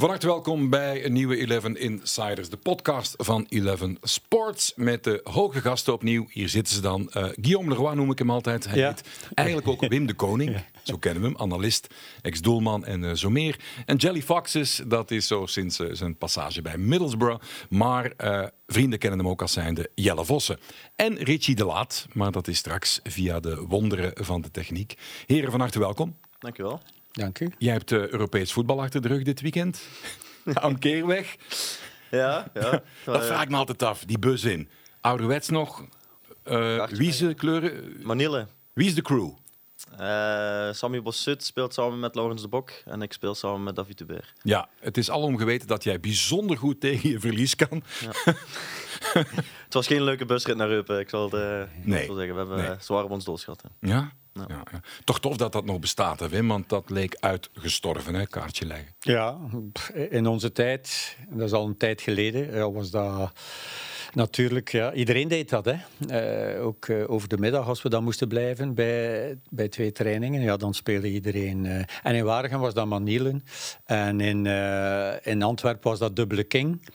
Van harte welkom bij een nieuwe 11 Insiders, de podcast van 11 Sports. Met de hoge gasten opnieuw. Hier zitten ze dan. Uh, Guillaume Leroy noem ik hem altijd. Hij Ja. heet eigenlijk ook Wim de Koning. Zo kennen we hem, analist, ex-doelman en eh, zo meer. En Jelly Foxes, dat is zo sinds eh, zijn passage bij Middlesbrough. Maar eh, vrienden kennen hem ook als zijnde Jelle Vossen. En Richie de Laat, maar dat is straks via de wonderen van de techniek. Heren, van harte welkom. Dankjewel. Dank u. Jij hebt eh, Europees voetbal achter de rug dit weekend. Aan keerweg. Ja, ja. Dat vraag ik me altijd af, die bus in. Ouderwets nog. eh Kaartjes wie is de kleuren? Manille. Wie is de crew? Eh Sammy Bossut speelt samen met Laurens de Bok en ik speel samen met David Hubert. Ja, het is alom geweten dat jij bijzonder goed tegen je verlies kan. Het was geen leuke busrit naar Eupen, ik zal het eh, Nee. zo zeggen. We hebben Nee. zwaar op ons gehad. hè. Ja? Ja. Ja, ja. Toch tof dat dat nog bestaat, hè, Wim? Want dat leek uitgestorven, hè, kaartje leggen. Ja, in onze tijd, dat is al een tijd geleden, ja, was dat natuurlijk... Ja, iedereen deed dat, hè. Eh, ook eh, over de middag, als we dan moesten blijven bij, bij twee trainingen, ja, dan speelde iedereen... eh, en in Waregem was dat Manielen. En in, in Antwerpen was dat Dubbele King.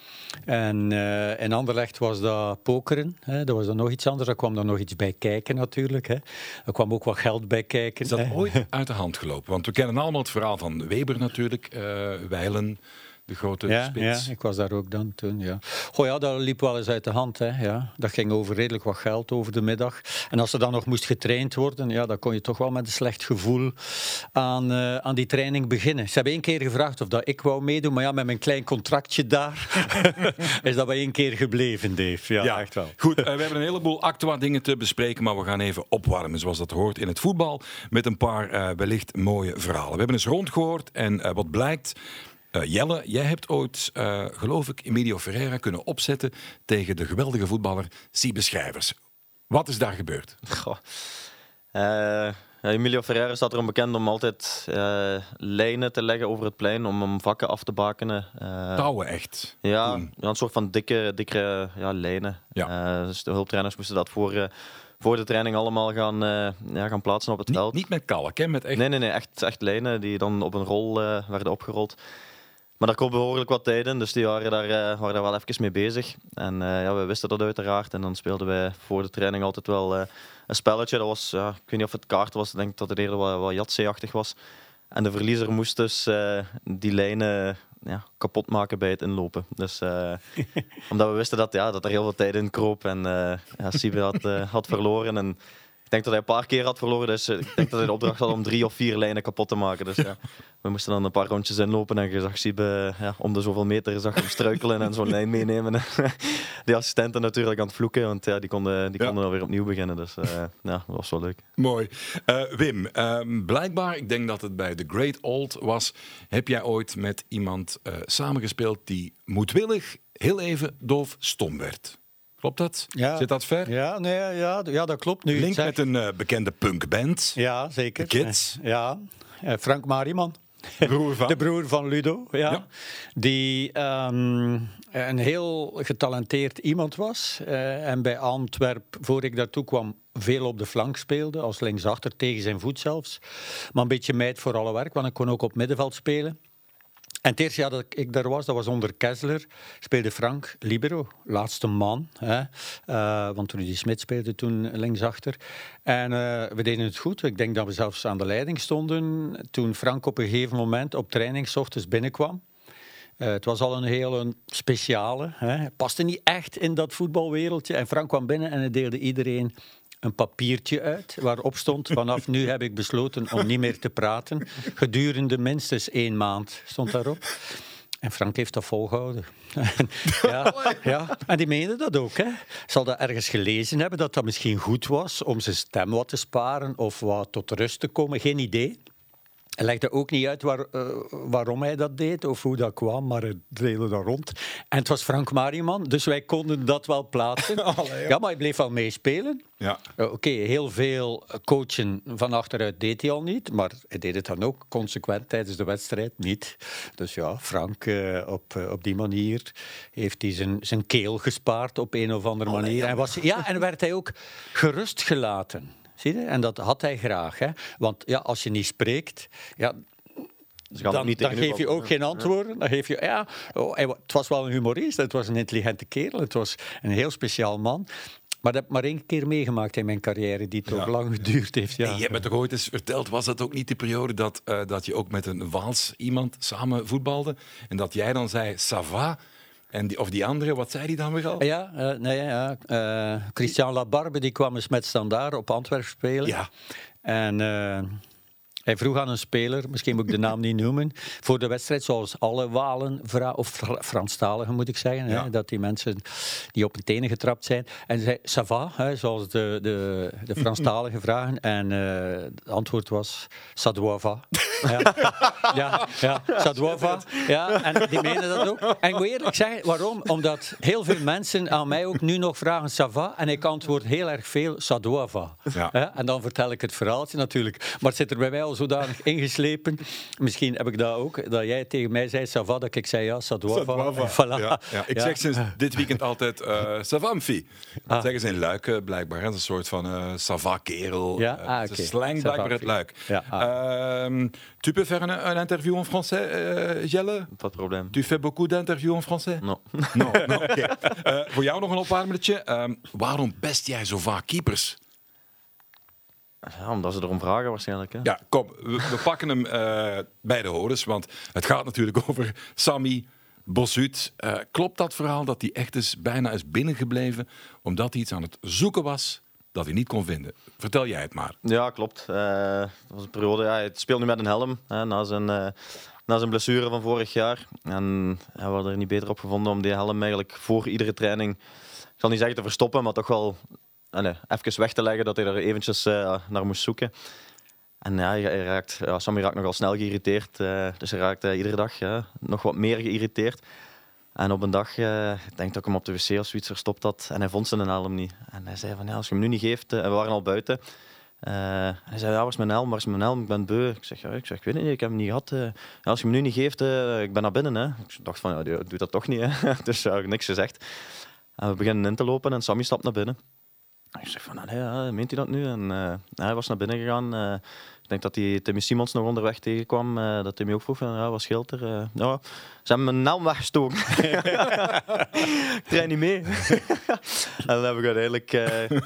En in Anderlecht was dat pokeren. Hè. Dat was dan nog iets anders. Daar kwam dan nog iets bij kijken, natuurlijk. Hè. Er kwam ook wat geld bij kijken. Is dat hè. ooit uit de hand gelopen? Want we kennen allemaal het verhaal van Weber natuurlijk. Weilen, de grote Ja, spits. ja, ik was daar ook dan toen, ja. Goh ja, dat liep wel eens uit de hand, hè, ja. Dat ging over redelijk wat geld over de middag. En als er dan nog moest getraind worden, ja, dan kon je toch wel met een slecht gevoel aan, eh, aan die training beginnen. Ze hebben één keer gevraagd of dat ik wou meedoen, maar ja, met mijn klein contractje daar is dat bij één keer gebleven, Dave. Ja, echt wel. Goed, eh, we hebben een heleboel actua dingen te bespreken, maar we gaan even opwarmen zoals dat hoort in het voetbal met een paar eh, wellicht mooie verhalen. We hebben eens rondgehoord en wat blijkt. Eh, Jelle, jij hebt ooit, eh, geloof ik, Emilio Ferreira kunnen opzetten tegen de geweldige voetballer Siebe Schrijvers. Wat is daar gebeurd? Goh. Ja, Emilio Ferreira staat erom bekend om altijd lijnen te leggen over het plein, om, om vakken af te bakenen. Touwen echt. Ja, Toen. een soort van dikke, dikke ja, lijnen. Ja. Dus de hulptrainers moesten dat voor, voor de training allemaal gaan, ja, gaan plaatsen op het Niet, veld. niet met kalk, hè? Met echt... Nee, nee, nee, echt, echt lijnen die dan op een rol werden opgerold. Maar daar kwam behoorlijk wat tijd in, dus die waren daar, eh, waren daar wel even mee bezig. En eh, ja, we wisten dat uiteraard. En dan speelden wij voor de training altijd wel eh, een spelletje. Dat was, ik weet niet of het kaart was, ik denk dat het eerder wat, wat Yahtzee-achtig was. En de verliezer moest dus die lijnen ja, kapot maken bij het inlopen. Dus, omdat we wisten dat, ja, dat er heel veel tijd in kroop. En eh ja, had, had verloren. En ik denk dat hij een paar keer had verloren. Dus eh, ik denk dat hij de opdracht had om drie of vier lijnen kapot te maken. Dus ja, we moesten dan een paar rondjes inlopen. En je zag Siebe ja, om de zoveel meter zag hem struikelen en zo'n lijn meenemen. Die assistenten natuurlijk aan het vloeken. Want ja, die konden, die konden alweer opnieuw beginnen. Dus eh, ja, dat was wel leuk. Mooi. Eh, Wim, ehm, blijkbaar, ik denk dat het bij The Great Old was, heb jij ooit met iemand eh, samengespeeld die moedwillig heel even doof stom werd. Klopt dat? Ja. Zit dat ver? Ja, nee, ja, ja, dat klopt. Nu Link met een eh, bekende punkband. Ja, zeker. De Kids. Ja, Eh, Frank Mariman. Broer van. De broer van Ludo, ja. Ja. Die ehm, een heel getalenteerd iemand was. eh, en bij Antwerp, voor ik daartoe kwam, veel op de flank speelde. Als linksachter, tegen zijn voet zelfs. Maar een beetje meid voor alle werk, want ik kon ook op middenveld spelen. En het eerste jaar dat ik daar was, dat was onder Kessler, speelde Frank Libero, laatste man. Hè? Eh, want Rudy Smit speelde toen linksachter. En eh, we deden het goed. Ik denk dat we zelfs aan de leiding stonden toen Frank op een gegeven moment op training 's ochtends binnenkwam. Eh, het was al een hele speciale. Hè? Hij paste niet echt in dat voetbalwereldje. En Frank kwam binnen en hij deelde iedereen een papiertje uit waarop stond vanaf nu heb ik besloten om niet meer te praten. Gedurende minstens één maand stond daarop. En Frank heeft dat volgehouden. ja, ja, en die meende dat ook. Hè. Zal dat ergens gelezen hebben dat dat misschien goed was om zijn stem wat te sparen of wat tot rust te komen. Geen idee. Hij legde ook niet uit waar, eh, waarom hij dat deed of hoe dat kwam, maar hij deelde dat rond. En het was Frank Mariman, dus wij konden dat wel plaatsen. Allee, ja, maar hij bleef wel meespelen. Ja. Eh, Oké, heel veel coachen van achteruit deed hij al niet, maar hij deed het dan ook consequent tijdens de wedstrijd niet. Dus ja, Frank, eh, op, op die manier heeft hij zijn, zijn keel gespaard op een of andere manier. En, was, ja, en werd hij ook gerust gelaten. Zie je? En dat had hij graag. Hè? Want ja, als je niet spreekt, ja, dan, geef je ook geen antwoorden. Dan geef je, ja, oh, het was wel een humorist, het was een intelligente kerel, het was een heel speciaal man. Maar dat heb ik maar één keer meegemaakt in mijn carrière, die toch Ja. lang geduurd heeft. Ja. Hey, je hebt me toch ooit eens verteld, was dat ook niet de periode dat, eh, dat je ook met een Waals iemand samen voetbalde? En dat jij dan zei, ça va? En die, of die andere, wat zei die dan weer al? Ja, eh, nee, ja. eh, Christian Labarbe die kwam eens met Standaard op Antwerpen spelen. Ja. En eh, hij vroeg aan een speler, misschien moet ik de naam niet noemen, voor de wedstrijd, zoals alle Walen, of Fra- Franstaligen moet ik zeggen, Ja. hè, dat die mensen die op hun tenen getrapt zijn. En zei, ça va, hè, zoals de, de, de Franstaligen vragen. En eh, het antwoord was, ça doit va. Ja, ja, ja ça doit va. Ja, en die menen dat ook. En ik moet eerlijk zeggen, waarom? Omdat heel veel mensen aan mij ook nu nog vragen, ça va? En ik antwoord heel erg veel, ça doit va. Ja. En dan vertel ik het verhaaltje natuurlijk. Maar het zit er bij mij al zodanig ingeslepen. Misschien heb ik dat ook, dat jij tegen mij zei, ça va, dat ik zei, ja, ça doit va. Voilà. Ja, ja. Ik Ja. zeg sinds dit weekend altijd uh, savamfi. Ah. Dat zeggen ze in Luik blijkbaar. Dat is een soort van uh, sava-kerel. Ja? Eh, Ah, het is oké. slang blijkbaar uit Luik. Ja, ah. Ehm, tu peux faire un, un interview en français, uh, Jelle? Pas de probleem. Tu fais beaucoup d'interviews en français? No. No, no, oké. Eh, voor jou nog een opwarmertje. Ehm, waarom best jij zo vaak keepers? Ja, omdat ze erom vragen waarschijnlijk. Hè. Ja, kom, we, we pakken hem eh, bij de horens, want het gaat natuurlijk over Sammy Bossuut. Eh, klopt dat verhaal dat hij echt is, bijna is binnengebleven omdat hij iets aan het zoeken was dat hij niet kon vinden? Vertel jij het maar. Ja, klopt. Eh, dat was een periode. Ja, hij speelde nu met een helm hè, na, zijn, eh, na zijn blessure van vorig jaar. En ja, we hadden er niet beter op gevonden om die helm eigenlijk voor iedere training, ik zal niet zeggen te verstoppen, maar toch wel even weg te leggen dat hij er eventjes uh, naar moest zoeken. En ja, hij raakt, ja, Sammy raakt nogal snel geïrriteerd. Uh, dus hij raakt uh, iedere dag nog wat meer geïrriteerd. En op een dag, ik denk dat ik hem op de wc of zoiets verstopt had. En hij vond zijn helm niet. En hij zei van, ja, als je hem nu niet geeft... en we waren al buiten. hij zei, ja, waar is mijn helm? Waar is mijn helm? Ik ben beu. Ik zeg, ja, ik, zeg, ik weet niet, ik heb hem niet gehad. als je hem nu niet geeft, ik ben naar binnen. Hè. Ik dacht van, ja, doet dat toch niet. Hè. dus ja, ik niks gezegd. En we beginnen in te lopen en Sammy stapt naar binnen. Ik zeg van, ja, meent hij dat nu? En uh, hij was naar binnen gegaan. Uh, ik denk dat hij Timmy Simons nog onderweg tegenkwam. Uh, dat Timmy ook vroeg van, ja, wat scheelt er? ja, ze hebben mijn naam weggestoken. ik draai niet mee. en dan heb ik uiteindelijk,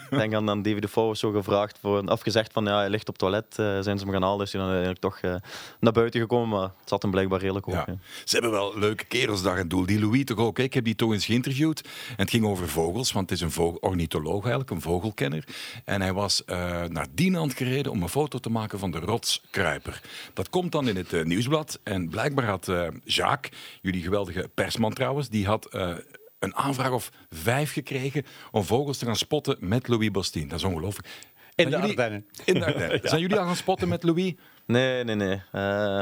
denk aan, aan David de Vouw zo gevraagd, voor, afgezegd van, ja, hij ligt op het toilet. zijn ze hem gaan halen, is hij dan uiteindelijk toch naar buiten gekomen. Maar het zat hem blijkbaar redelijk op. Ja. Ze hebben wel leuke kerels dag en doel. Die Louis toch ook. Hè? Ik heb die toch eens geïnterviewd. En het ging over vogels, want het is een vogel, ornitholoog eigenlijk, een vogelkenner. En hij was uh, naar Dienand gereden om een foto te maken van de rotskruiper. Dat komt dan in het uh, nieuwsblad. En blijkbaar had uh, Jacques, jullie geweldige persman trouwens, die had uh, een aanvraag of vijf gekregen om vogels te gaan spotten met Louis Bastien. Dat is ongelooflijk. In de Ardennen. In de Ardennen. ja. Zijn jullie al gaan spotten met Louis? Nee, nee, nee. Uh,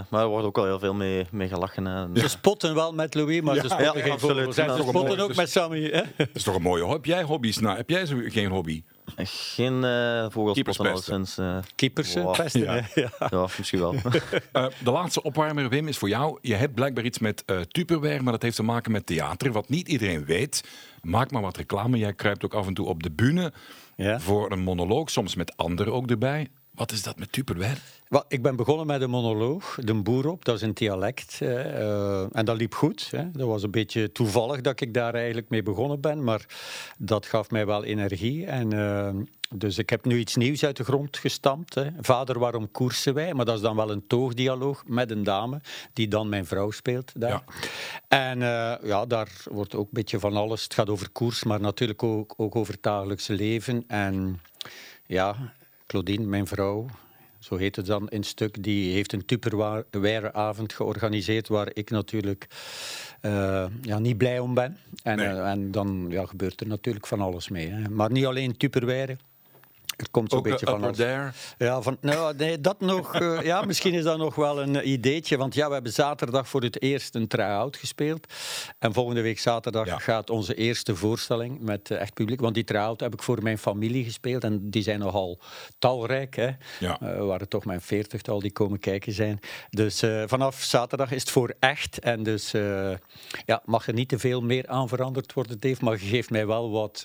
maar er wordt ook al heel veel mee, mee gelachen. Ze spotten wel met Louis, maar ja, ze spotten ja, absoluut. ze spotten ook met Sammy. Hè? Dat is toch een mooie hobby. Heb jij hobby's? Nou, heb jij zo geen hobby? Geen uh, vogelspotten al sinds... Uh, Keepers wow. pesten, ja. Ja. ja. misschien wel. uh, de laatste opwarmer, Wim, is voor jou. Je hebt blijkbaar iets met uh, Tupperware, maar dat heeft te maken met theater. Wat niet iedereen weet. Maak maar wat reclame. Jij kruipt ook af en toe op de bühne ja. voor een monoloog. Soms met anderen ook erbij. Wat is dat met Tupperware? Ik ben begonnen met een monoloog, de boer op, dat is een dialect. Uh, en dat liep goed. Hè. Dat was een beetje toevallig dat ik daar eigenlijk mee begonnen ben, maar dat gaf mij wel energie. En, uh, dus ik heb nu iets nieuws uit de grond gestampt. Hè. Vader, waarom koersen wij? Maar dat is dan wel een toogdialoog met een dame, die dan mijn vrouw speelt daar. Ja. En uh, ja, daar wordt ook een beetje van alles. Het gaat over koers, maar natuurlijk ook, ook over het dagelijkse leven. En ja, Claudine, mijn vrouw, zo heet het dan in stuk, die heeft een Tupperware-avond georganiseerd waar ik natuurlijk uh, ja, niet blij om ben. En, nee. uh, en dan ja, gebeurt er natuurlijk van alles mee. Hè. Maar niet alleen Tupperware. Er komt zo'n beetje van alles. There. Ja, van, nou, nee, dat nog. Uh, ja, misschien is dat nog wel een ideetje. Want ja, we hebben zaterdag voor het eerst een try-out gespeeld. En volgende week zaterdag ja. gaat onze eerste voorstelling met uh, echt publiek. Want die try-out heb ik voor mijn familie gespeeld. En die zijn nogal talrijk. Hè. Ja. Uh, waren toch mijn veertigtal die komen kijken zijn. Dus vanaf zaterdag is het voor echt. En dus ja, mag er niet te veel meer aan veranderd worden, Dave. Maar je geeft mij wel wat,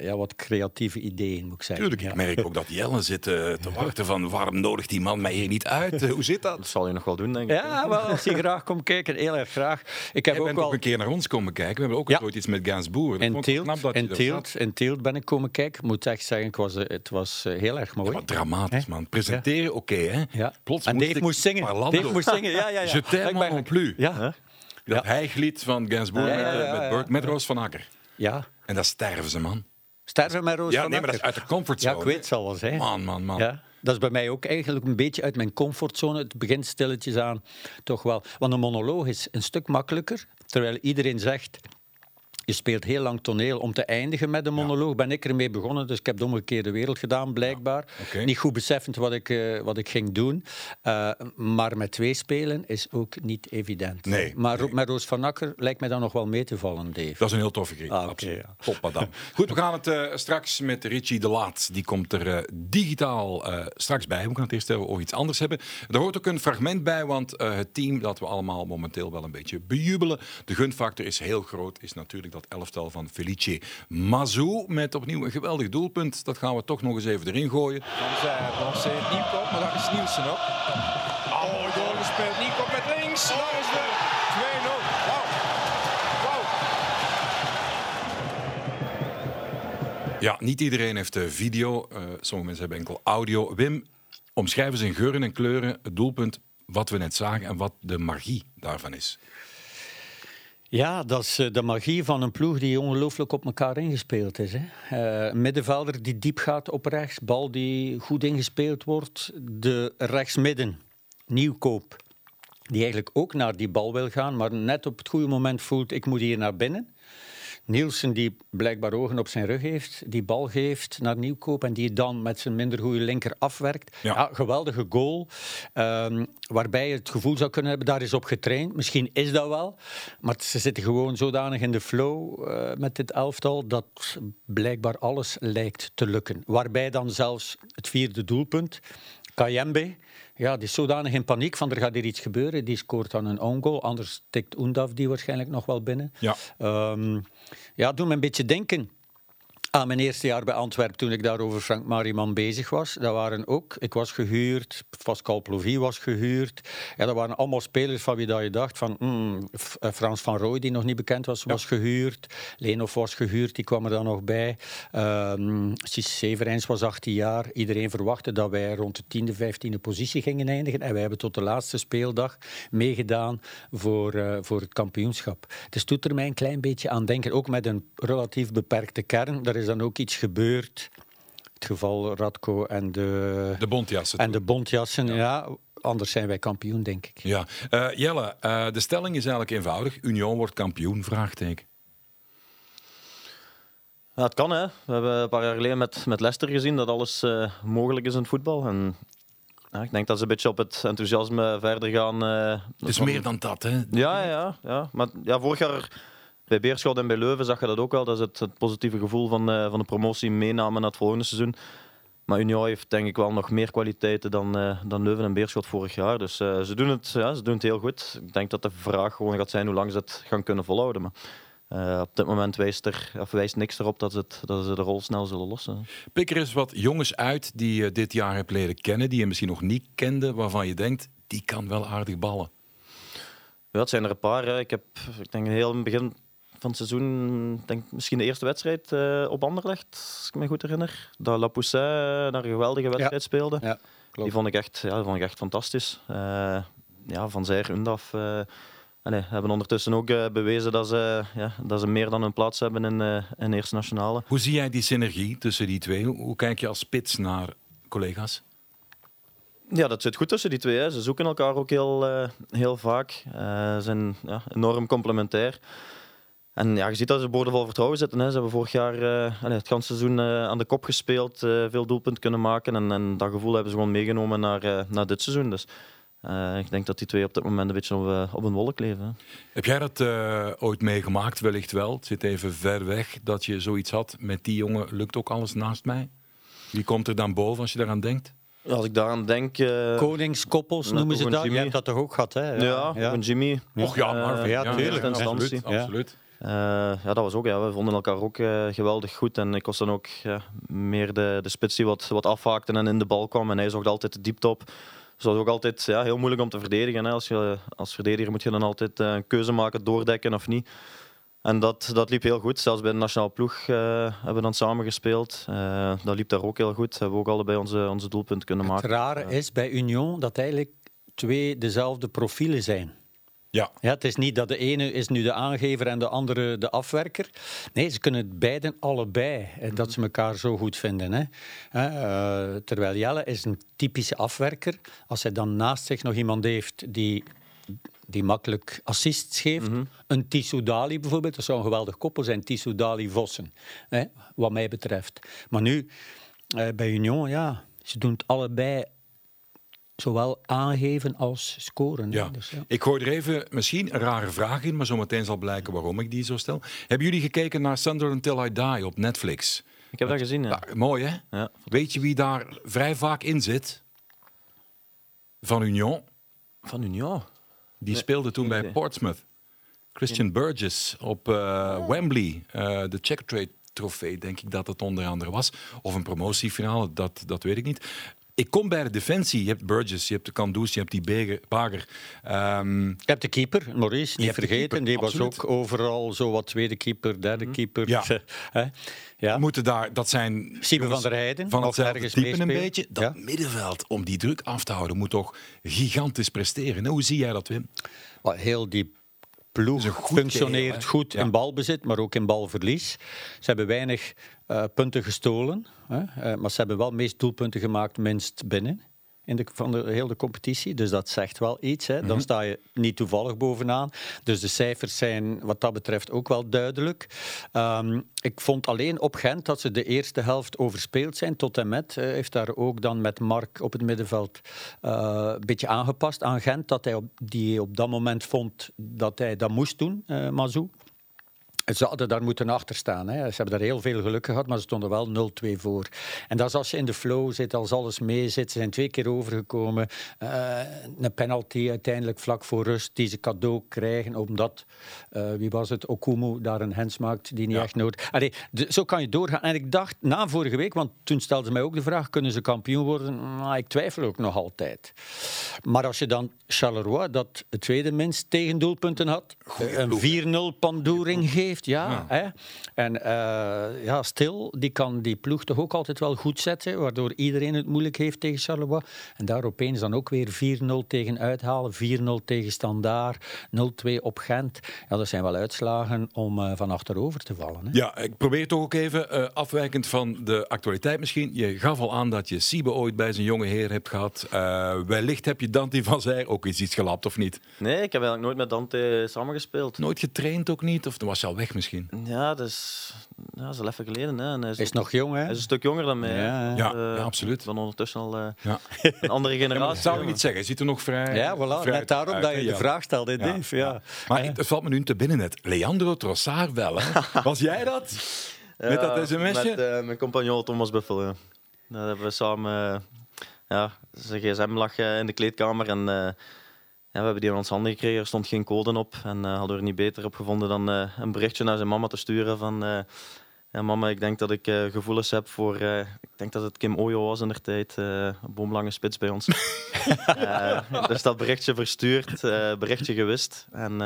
ja, wat creatieve ideeën, moet ik zeggen. Tuurlijk, ik merk ook dat Jelle zit eh, te wachten van waarom nodigt die man mij hier niet uit? Eh, Hoe zit dat? Dat zal je nog wel doen, denk ik. Ja, wel, als je graag komt kijken, heel erg graag. Ik heb Jij ook bent ook wel... een keer naar ons komen kijken. We hebben ook Ja. ooit iets met Gans Boer. Dat In vond ik wel Tielt, in Tielt ben ik komen kijken. Ik moet echt zeggen, ik was, eh, het was heel erg mooi. Wat dramatisch, man. Presenteren, oké, hè? Ja. Plots en Dave ik moest zingen. Parlando. Dave moest zingen, ja, ja, ja. Je t'aime Ik non plus. Ja, Hè? Dat heiglied van Gans Boer Ja, met, ja, ja, ja. Met Roos van Akker. ja. En dat sterven ze, man. Sterven met Roos Ja, van nee, maar dat is Akker. uit de Ja, comfortzone. ik weet het zal wel zijn. Man, man, man. Ja, dat is bij mij ook eigenlijk een beetje uit mijn comfortzone. Het begint stilletjes aan, toch wel. Want een monoloog is een stuk makkelijker. Terwijl iedereen zegt, je speelt heel lang toneel om te eindigen met een monoloog. Ben ik ermee begonnen, dus ik heb de omgekeerde wereld gedaan, blijkbaar. Niet goed beseffend wat ik, eh, wat ik ging doen. Eh, maar met twee spelen is ook niet evident. Nee, Maar nee. met Roos van Akker lijkt mij dan nog wel mee te vallen, Dave. Dat is een heel toffe griet. Ah, ja. Top, madame. Goed, we gaan het eh, straks met Richie de Laat. Die komt er digitaal straks bij. We gaan het eerst even over iets anders hebben. Er hoort ook een fragment bij, want het team dat we allemaal momenteel wel een beetje bejubelen. De gunfactor is heel groot. Is natuurlijk dat elftal van Felice Mazou. Met opnieuw een geweldig doelpunt. Dat gaan we toch nog eens even erin gooien. Van zij lanceert Nienkamp, maar daar is Nielsen op. Mooi doorgespeeld. Nienkamp met links. Daar is de 2-0. Wauw. Wauw. Ja, niet iedereen heeft de video. Eh, sommige mensen hebben enkel audio. Wim, omschrijf eens in geuren en kleuren het doelpunt wat we net zagen en wat de magie daarvan is. Ja, dat is eh, de magie van een ploeg die ongelooflijk op elkaar ingespeeld is. Hè. Eh, middenvelder die diep gaat op rechts, bal die goed ingespeeld wordt. De rechtsmidden, Nieuwkoop, die eigenlijk ook naar die bal wil gaan, maar net op het goede moment voelt, ik moet hier naar binnen. Nielsen, die blijkbaar ogen op zijn rug heeft, die bal geeft naar Nieuwkoop en die dan met zijn minder goede linker afwerkt. Ja. Ja, geweldige goal, ehm, waarbij je het gevoel zou kunnen hebben, daar is op getraind. Misschien is dat wel, maar ze zitten gewoon zodanig in de flow eh, met dit elftal dat blijkbaar alles lijkt te lukken. Waarbij dan zelfs het vierde doelpunt, Kayembe, ja, die is zodanig in paniek van er gaat hier iets gebeuren. Die scoort dan een own goal, anders tikt Oendaf die waarschijnlijk nog wel binnen. Ja. Ehm, ja, doe me een beetje denken aan mijn eerste jaar bij Antwerpen toen ik daar over Frank Mariman bezig was. Dat waren ook, ik was gehuurd, Pascal Plovy was gehuurd. Ja, dat waren allemaal spelers van wie dat je dacht van hmm, eh, Frans van Rooij, die nog niet bekend was, was gehuurd. Lenov was gehuurd, die kwam er dan nog bij. Ehm Cies Severijns was 18 jaar. Iedereen verwachtte dat wij rond de tiende, vijftiende positie gingen eindigen. En wij hebben tot de laatste speeldag meegedaan voor, eh, voor het kampioenschap. Dus het doet er mij een klein beetje aan denken. Ook met een relatief beperkte kern. Er is dan ook iets gebeurd. Het geval Radko en de, De bontjassen. en de bontjassen. Ja. anders zijn wij kampioen, denk ik. Ja. Eh, Jelle, eh, de stelling is eigenlijk eenvoudig. Union wordt kampioen, vraagteken. Ja, het kan, hè. We hebben een paar jaar geleden met, met Leicester gezien dat alles eh, mogelijk is in het voetbal. En ja, ik denk dat ze een beetje op het enthousiasme verder gaan. eh, Het is van- meer dan dat, hè? Ja, ja, ja. Maar ja, vorig jaar bij Beerschot en bij Leuven zag je dat ook wel. Dat is het, het positieve gevoel van, eh, van de promotie meenamen naar het volgende seizoen. Maar Union heeft denk ik wel nog meer kwaliteiten dan, eh, dan Leuven en Beerschot vorig jaar. Dus eh, ze, doen het, ja, ze doen het heel goed. Ik denk dat de vraag gewoon gaat zijn hoe lang ze het gaan kunnen volhouden. Maar op dit moment wijst, er, of wijst niks erop dat ze, het, dat ze de rol snel zullen lossen. Pik er eens wat jongens uit die je dit jaar hebt leren kennen, die je misschien nog niet kende, waarvan je denkt, die kan wel aardig ballen. Ja, het zijn er een paar. Hè. Ik heb, ik denk heel in het begin van het seizoen, denk misschien de eerste wedstrijd eh, op Anderlecht, als ik me goed herinner. Dat La Poussin daar een geweldige wedstrijd speelde. Ja, Die vond ik echt, ja, die vond ik echt fantastisch. Eh, ja, Van Zijr, Undaf eh, allee, hebben ondertussen ook eh, bewezen dat ze, ja, dat ze meer dan een plaats hebben in, eh in de Eerste Nationale. Hoe zie jij die synergie tussen die twee? Hoe, hoe kijk je als spits naar collega's? Ja, dat zit goed tussen die twee. Hè. Ze zoeken elkaar ook heel, eh, heel vaak. Eh, Ze zijn ja, enorm complementair. En ja, je ziet dat ze boordevol vertrouwen zitten. Hè. Ze hebben vorig jaar eh, het ganse seizoen eh, aan de kop gespeeld, eh, veel doelpunten kunnen maken. En, en dat gevoel hebben ze gewoon meegenomen naar, eh, naar dit seizoen. Dus eh, ik denk dat die twee op dit moment een beetje op, op een wolk leven. Hè. Heb jij dat eh, ooit meegemaakt? Wellicht wel. Het zit even ver weg dat je zoiets had. Met die jongen lukt ook alles naast mij. Wie komt er dan boven als je daaraan denkt? Als ik daaraan denk... eh, Koningskoppels noemen ze dat. Je Jimmy. hebt dat toch ook gehad, hè? ja, van Jimmy. Och ja, Marvin. ja, tuurlijk. Absoluut. absoluut. Eh, ja, dat was ook, ja, we vonden elkaar ook eh, geweldig goed. En ik was dan ook ja, meer de, de spits die wat, wat afhaakte en in de bal kwam. En hij zocht altijd de diepte op. Dus dat was ook altijd ja, heel moeilijk om te verdedigen. Hè. Als, je, als verdediger moet je dan altijd eh, een keuze maken, doordekken of niet. En dat, dat liep heel goed. Zelfs bij de nationale ploeg hebben we dan samen gespeeld. Dat liep daar ook heel goed. Hebben we ook allebei onze, onze doelpunten kunnen Het maken. rare is bij Union dat eigenlijk twee dezelfde profielen zijn. Ja. Ja, het is niet dat de ene is nu de aangever en de andere de afwerker. Nee, ze kunnen het beiden allebei. En dat ze elkaar zo goed vinden. Hè. Eh, terwijl Jelle is een typische afwerker. Als hij dan naast zich nog iemand heeft die, die makkelijk assists geeft. Een Tissou Dali bijvoorbeeld. Dat zou een geweldig koppel zijn. Tissou Dali Vossen. Wat mij betreft. Maar nu, eh, bij Union, ja, ze doen het allebei zowel aangeven als scoren. Ja. Dus, ja. Ik gooi er even misschien een rare vraag in, maar zometeen zal blijken waarom ik die zo stel. Hebben jullie gekeken naar Sunderland Till I Die op Netflix? Ik heb dat gezien, ja. Ja, mooi hè? ja. Weet je wie daar vrij vaak in zit? Van Union. Van Union. Die Nee, speelde toen bij. Portsmouth. Christian Burgess op eh, Wembley. eh, de Check Trade trofee, denk ik dat het onder andere was. Of een promotiefinale, dat, dat weet ik niet. Ik kom bij de defensie. Je hebt Burgess, je hebt de Kandus, je hebt die Beger- Bager. Ehm, Je hebt de keeper, Maurice, niet vergeten. keeper, die was ook overal zo wat tweede keeper, derde keeper. Ja. Hè? ja. moeten daar, dat zijn Siebe jongens van der Heijden, van of hetzelfde ergens een beetje. Dat Ja. middenveld, om die druk af te houden, moet toch gigantisch presteren. Nou, hoe zie jij dat, Wim? Wat heel die Dat is ploeg goed functioneert geheel, goed in balbezit, maar ook in balverlies. Ze hebben weinig eh, punten gestolen, hè? eh, maar ze hebben wel meest doelpunten gemaakt, minst binnen. In de, van de hele competitie. Dus dat zegt wel iets. Hè. Mhm. Dan sta je niet toevallig bovenaan. Dus de cijfers zijn wat dat betreft ook wel duidelijk. Ehm, ik vond alleen op Gent dat ze de eerste helft overspeeld zijn. Tot en met eh, heeft daar ook dan met Mark op het middenveld eh, een beetje aangepast aan Gent. Dat hij op, die op dat moment vond dat hij dat moest doen, Mazou. Ze hadden daar moeten achter staan. Hè. Ze hebben daar heel veel geluk gehad, maar ze stonden wel 0-2 voor. En dat is als je in de flow zit, als alles mee zit. Ze zijn twee keer overgekomen. Eh, een penalty uiteindelijk vlak voor rust die ze cadeau krijgen, omdat, eh, wie was het, Okumu daar een hens maakt die niet Ja. echt nodig... Allee, de- zo kan je doorgaan. En ik dacht, na vorige week, want toen stelden ze mij ook de vraag, kunnen ze kampioen worden? Nou, ik twijfel ook nog altijd. Maar als je dan Charleroi, dat het tweede minst tegendoelpunten had, een 4-0 pandoering geeft, ja. Hè? En eh, ja, Stil, die kan die ploeg toch ook altijd wel goed zetten, waardoor iedereen het moeilijk heeft tegen Charleroi. En daar opeens dan ook weer 4-0 tegen uithalen, 4-0 tegen Standaard, 0-2 op Gent. Ja, dat zijn wel uitslagen om eh, van achterover te vallen. Hè? Ja, ik probeer toch ook even, eh, afwijkend van de actualiteit misschien. Je gaf al aan dat je Siebe ooit bij zijn jonge heer hebt gehad. Eh, wellicht heb je Dante van Zijr ook eens iets gelapt, of niet? Nee, ik heb eigenlijk nooit met Dante samengespeeld. Nooit getraind ook niet? Of dan was je al weg misschien? Ja, dat is, ja, dat is al even geleden. Hè. En hij is, is nog jong, hè? hij is een stuk jonger dan mij. Ja, Ja, Eh, ja, absoluut. Ben ondertussen al eh, Ja. een andere generatie. dat zou ik niet zeggen. Hij ziet er nog vrij Ja, voilà. vrij Net daarom uit, dat je de ja. vraag stelde, Ja, Dave. Ja. Maar het valt me nu te binnen net. Leandro Trossard wel, hè? Was jij dat? Met dat sms'je? Met eh, mijn compagnon Thomas Buffel. Ja. Dat hebben we samen... ja, zijn gsm lag in de kleedkamer en... we hebben die in ons handen gekregen, er stond geen code op. En eh, hadden we er niet beter op gevonden dan eh, een berichtje naar zijn mama te sturen van... eh, ja, mama, ik denk dat ik gevoelens heb voor... ik denk dat het Kim Ojo was in der tijd. een boomlange spits bij ons. Dus dat berichtje verstuurd, berichtje gewist. En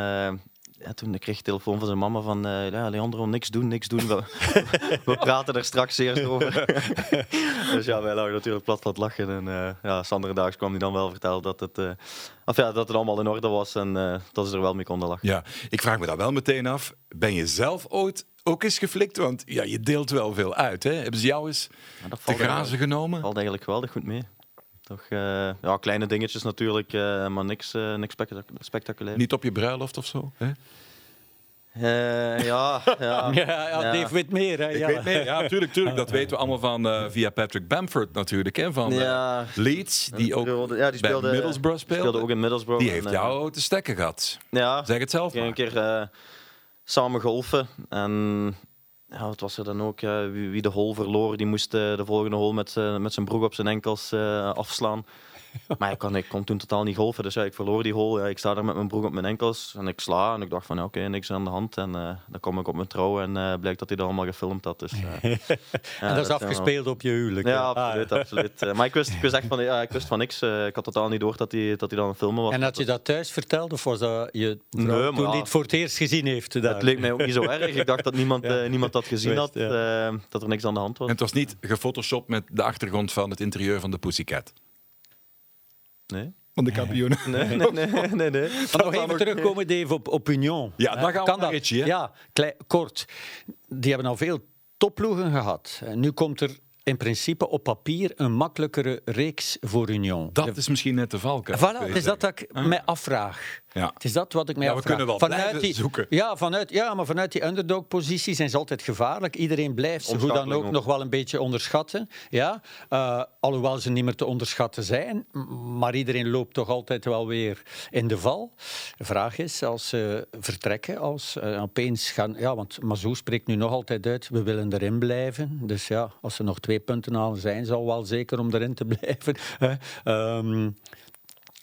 ja, toen kreeg ik telefoon van zijn mama van... eh, ja, Leandro, niks doen, niks doen. We, we praten er straks eerst over. dus ja, wij lagen natuurlijk plat het lachen. En uh, ja, Sander Daags kwam die dan wel vertellen dat het, uh, of ja, dat het allemaal in orde was en dat ze er wel mee konden lachen. Ja, ik vraag me dat wel meteen af. Ben je zelf ooit ook eens geflikt? Want ja, je deelt wel veel uit. Hè? Hebben ze jou eens dat te grazen genomen? valt eigenlijk geweldig goed mee. Toch, uh, ja, kleine dingetjes natuurlijk, uh, maar niks, uh, niks spectaculair. Niet op je bruiloft of zo? Hè? Uh, ja, ja. ja, ja, Dave weet meer. Hè? Ik ja. weet meer. Ja, natuurlijk, natuurlijk. Dat weten we allemaal van uh, via Patrick Bamford natuurlijk. Hè, van ja. Leeds, die ook ja, die speelde, bij Middlesbrough speelde. speelde ook in Middlesbrough. Die heeft en, jou te stekken gehad. Ja. Zeg het zelf maar. een keer uh, samen golfen en ja, wat was er dan ook? Wie, de hole verloor, die moest uh, de volgende hole met, uh, met zijn broek op zijn enkels uh, afslaan. Maar ik kon, ik kon toen totaal niet golfen. Dus ja, ik verloor die hole. Ja, ik sta daar met mijn broek op mijn enkels en ik sla. En ik dacht van, ja, oké, niks aan de hand. En uh, dan kom ik op mijn trouw en uh, blijkt dat hij dat allemaal gefilmd had. Dus, uh, en ja, dat is afgespeeld op je huwelijk. Ja, absoluut. Ah, absoluut. maar ik wist, ik wist echt van, ja, ik wist van niks. ik had totaal niet door dat hij, dat hij dan een filmen was. En had je dat thuis verteld? Of was dat je nee, toen die het voor het eerst gezien heeft? Daar? Het leek mij ook niet zo erg. Ik dacht dat niemand, niemand dat gezien had. dat er niks aan de hand was. En het was niet gefotoshopt met de achtergrond van het interieur van de Pussycat? Nee. Van de kampioenen. Nee, nee, nee. nee, nee. Nog even terugkomen, Dave, op, op Union. Ja, we kan naar Richie, Ja, klein, kort. Die hebben al veel topploegen gehad. Nu komt er in principe op papier een makkelijkere reeks voor Union. Dat is misschien net de valk. Voilà, is dat dat ik mij afvraag. Ja. Het is dat wat ik mij ja, afvraag. We kunnen wel vanuit die, zoeken. Ja, vanuit, ja, maar vanuit die underdog-positie zijn ze altijd gevaarlijk. Iedereen blijft ze hoe dan ook, nog wel een beetje onderschatten. Ja? Uh, alhoewel ze niet meer te onderschatten zijn. Maar iedereen loopt toch altijd wel weer in de val. De vraag is, als ze vertrekken, als uh, opeens gaan... Ja, want Mazou spreekt nu nog altijd uit, we willen erin blijven. Dus ja, als ze nog twee punten halen, zijn ze al wel zeker om erin te blijven. um,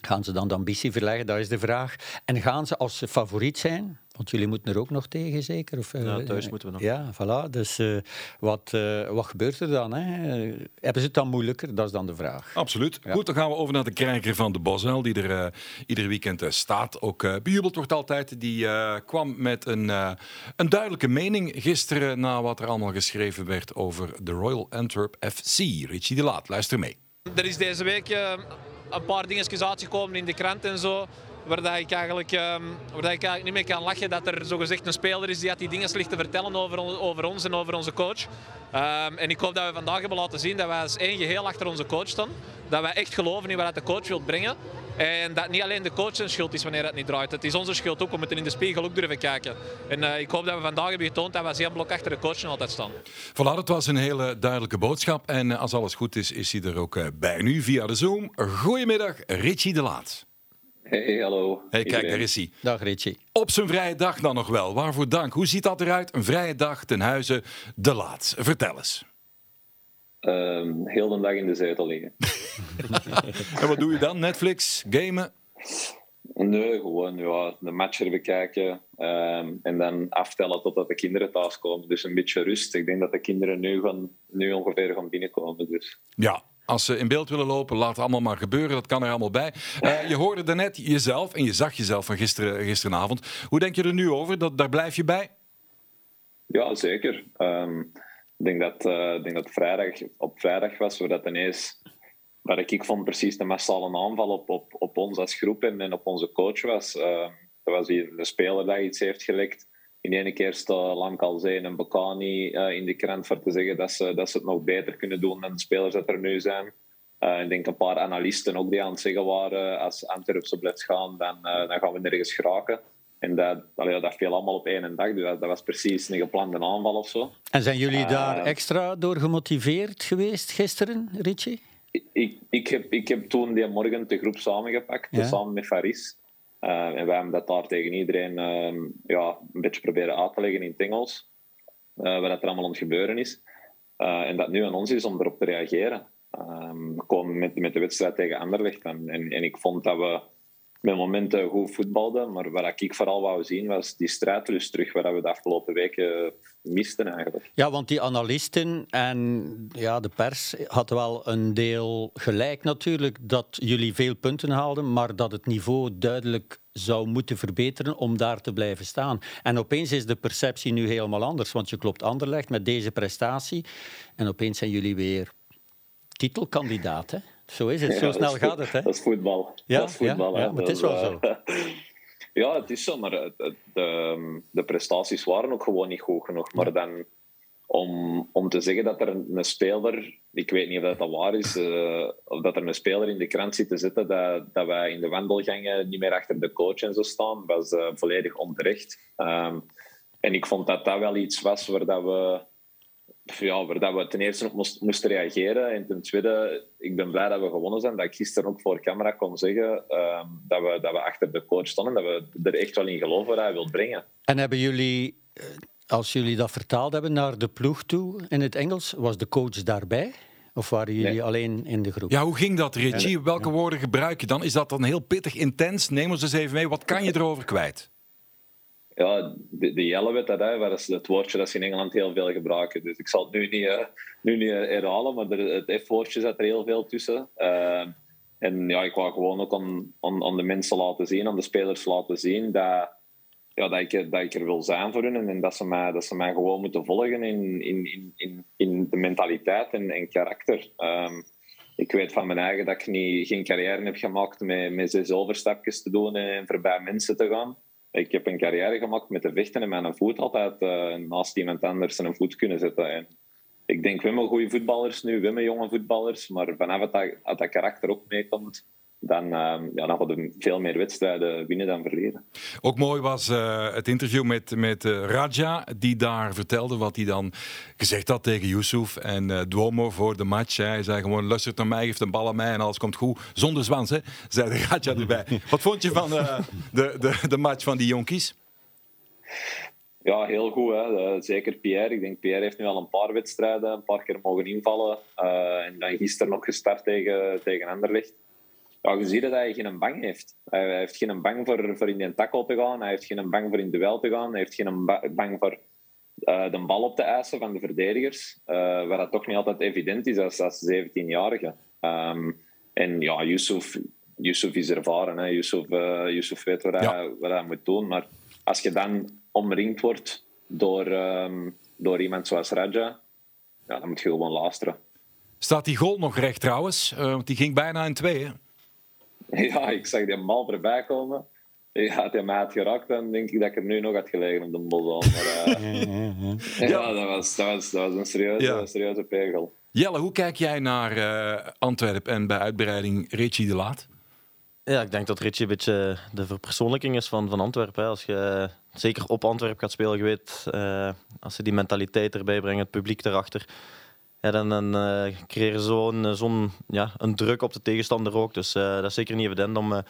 Gaan ze dan de ambitie verleggen? Dat is de vraag. En gaan ze als ze favoriet zijn? Want jullie moeten er ook nog tegen, zeker? Of, ja, thuis moeten we nog. Ja, voilà. Dus uh, wat, uh, wat gebeurt er dan? Hè? hebben ze het dan moeilijker? Dat is dan de vraag. Absoluut. Ja. Goed, dan gaan we over naar de krijger van de Bosel, die er uh, ieder weekend staat. Ook bejubeld wordt altijd. Die kwam met een, een duidelijke mening gisteren na wat er allemaal geschreven werd over de Royal Antwerp FC. Richie de Laat, luister mee. Er is deze week een paar dingetjes uitgekomen in de krant en zo. Waar, ik eigenlijk, um, waar ik eigenlijk niet meer kan lachen dat er zogezegd een speler is die die dingen ligt te vertellen over, over ons en over onze coach. Um, en ik hoop dat we vandaag hebben laten zien dat wij als één geheel achter onze coach staan. Dat wij echt geloven in wat de coach wil brengen. En dat niet alleen de coach zijn schuld is wanneer het niet draait. Het is onze schuld ook. We moeten in de spiegel ook durven kijken. En uh, ik hoop dat we vandaag hebben getoond dat we zeer blok achter de coach altijd staan. Voilà, dat was een hele duidelijke boodschap. En uh, als alles goed is, is hij er ook uh, bij nu via de Zoom. Goedemiddag, Richie de Laat. Hey, hallo. Hey, kijk, daar is hij. Dag, Richie. Op zijn vrije dag dan nog wel. Waarvoor dank. Hoe ziet dat eruit? Een vrije dag ten huize de Laat. Vertel eens. Um, heel de dag in de zetel liggen. en wat doe je dan? Netflix? Gamen? Nee, gewoon ja, de matcher bekijken um, en dan aftellen totdat de kinderen thuiskomen. Dus een beetje rust. Ik denk dat de kinderen nu, gaan, nu ongeveer gaan binnenkomen. Dus. Ja, als ze in beeld willen lopen, laat het allemaal maar gebeuren. Dat kan er allemaal bij. Uh, je hoorde daarnet jezelf en je zag jezelf van gisteren, gisteravond. Hoe denk je er nu over? Dat, daar blijf je bij? Ja, zeker. Um, ik denk dat, uh, denk dat vrijdag, op vrijdag was, waar dat ineens, waar ik, ik vond precies de massale aanval op, op, op ons als groep en, op onze coach was. Uh, dat was hier een speler dat iets heeft gelekt. In ene keer staat Lamkalzee en Bocani uh, in de krant voor te zeggen dat ze, dat ze het nog beter kunnen doen dan de spelers dat er nu zijn. Uh, ik denk een paar analisten ook die aan het zeggen waren, als Antwerp zo blijft gaan, dan, uh, dan gaan we nergens geraken. En dat, allee, dat viel allemaal op één dag. Dus dat, dat, was precies een geplande aanval of zo. En zijn jullie daar extra door gemotiveerd geweest gisteren, Richie? Ik, ik, heb, ik heb toen die morgen de groep samengepakt, ja. samen met Faris. Uh, en wij hebben dat daar tegen iedereen uh, ja, een beetje proberen uit te leggen in het Engels. Uh, wat er allemaal aan het gebeuren is. en dat nu aan ons is om erop te reageren. we komen met, met de wedstrijd tegen Anderlecht. En, en ik vond dat we met momenten goed voetbalden. Maar wat ik vooral wou zien was die strijdlust terug, waar we de afgelopen weken misten eigenlijk. Ja, want die analisten en ja, de pers hadden wel een deel gelijk natuurlijk dat jullie veel punten haalden, maar dat het niveau duidelijk zou moeten verbeteren om daar te blijven staan. En opeens is de perceptie nu helemaal anders, want je klopt Anderlecht met deze prestatie en opeens zijn jullie weer titelkandidaat, Zo is het, zo snel gaat het. Hè? Dat is voetbal. Ja, dat is voetbal, ja, ja maar het is wel zo. ja, het is zo, maar de, de, prestaties waren ook gewoon niet goed genoeg. Maar dan om, om te zeggen dat er een, een speler, ik weet niet of dat, waar is, uh, of dat er een speler in de krant zit te zitten, dat, dat wij in de wandelgangen niet meer achter de coach en zo staan, was uh, volledig onterecht. Um, en ik vond dat dat wel iets was waar dat we ja, waar dat we ten eerste op moest, moesten reageren. En ten tweede, ik ben blij dat we gewonnen zijn. Dat ik gisteren ook voor camera kon zeggen um, dat, we, dat we achter de coach stonden. Dat we er echt wel in geloven wat hij wil brengen. En hebben jullie, als jullie dat vertaald hebben naar de ploeg toe in het Engels, was de coach daarbij? Of waren jullie alleen in de groep? Ja, hoe ging dat, Richie? Welke woorden gebruik je dan? Is dat dan heel pittig, intens? Neem ons eens even mee. Wat kan je erover kwijt? Ja, de, de Jelle dat, hè. is het woordje dat ze in Engeland heel veel gebruiken. Dus ik zal het nu niet, uh, nu niet herhalen, maar het F-woordje zat er heel veel tussen. Uh, en ja, ik wou gewoon ook aan, aan, de mensen laten zien, aan de spelers laten zien, dat, ja, dat, ik, dat ik er wil zijn voor hen. En dat ze mij, dat ze mij gewoon moeten volgen in, in, in, in de mentaliteit en, en karakter. Um, ik weet van mijn eigen dat ik niet, geen carrière heb gemaakt met, met zes overstapjes te doen en voorbij mensen te gaan. Ik heb een carrière gemaakt met de vechten en mijn voet altijd uh, naast iemand anders een voet kunnen zetten. En ik denk, we hebben goede voetballers nu, we hebben jonge voetballers, maar vanaf dat, dat karakter ook meekomt, dan, uh, ja, dan hadden we veel meer wedstrijden winnen dan verliezen. Ook mooi was uh, het interview met, met uh, Raja, die daar vertelde wat hij dan gezegd had tegen Yusuf en uh, Duomo voor de match. Hij zei gewoon, luistert naar mij, geeft een bal aan mij en alles komt goed. Zonder zwans, hè, zei de Raja erbij. wat vond je van de, de, de match van die jonkies? Ja, heel goed. Hè. Zeker Pierre. Ik denk Pierre heeft nu al een paar wedstrijden, een paar keer mogen invallen. en dan gisteren nog gestart tegen, tegen Anderlecht ja, je ziet dat hij geen bang heeft. Hij heeft geen bang voor, voor in die tackle te gaan. Hij heeft geen bang voor in de duel te gaan. Hij heeft geen bang voor uh, de bal op te eisen van de verdedigers. Uh, waar dat toch niet altijd evident is als, als 17-jarige. Um, en ja, Yusuf, Yusuf is ervaren. Hè. Yusuf, uh, Yusuf weet wat, ja. hij, wat hij moet doen. Maar als je dan omringd wordt door, um, door iemand zoals Raja, ja, dan moet je gewoon luisteren. Staat die goal nog recht trouwens? want die ging bijna in twee, hè? Ja, ik zag die bal voorbij komen. Ja, had hij mij had geraakt, dan denk ik dat ik er nu nog had gelegen op de bos. Maar, uh, ja, dat was, dat, was, dat was een serieuze, ja. serieuze pegel. Jelle, hoe kijk jij naar uh, Antwerpen en bij uitbreiding Richie de Laat? Ja, ik denk dat Richie een beetje de verpersoonlijking is van, van Antwerpen. Als je zeker op Antwerpen gaat spelen, je weet, uh, als ze die mentaliteit erbij brengen, het publiek erachter dan, dan uh, creëren zo'n zo'n ja, druk op de tegenstander ook. Dus uh, dat is zeker niet evident om,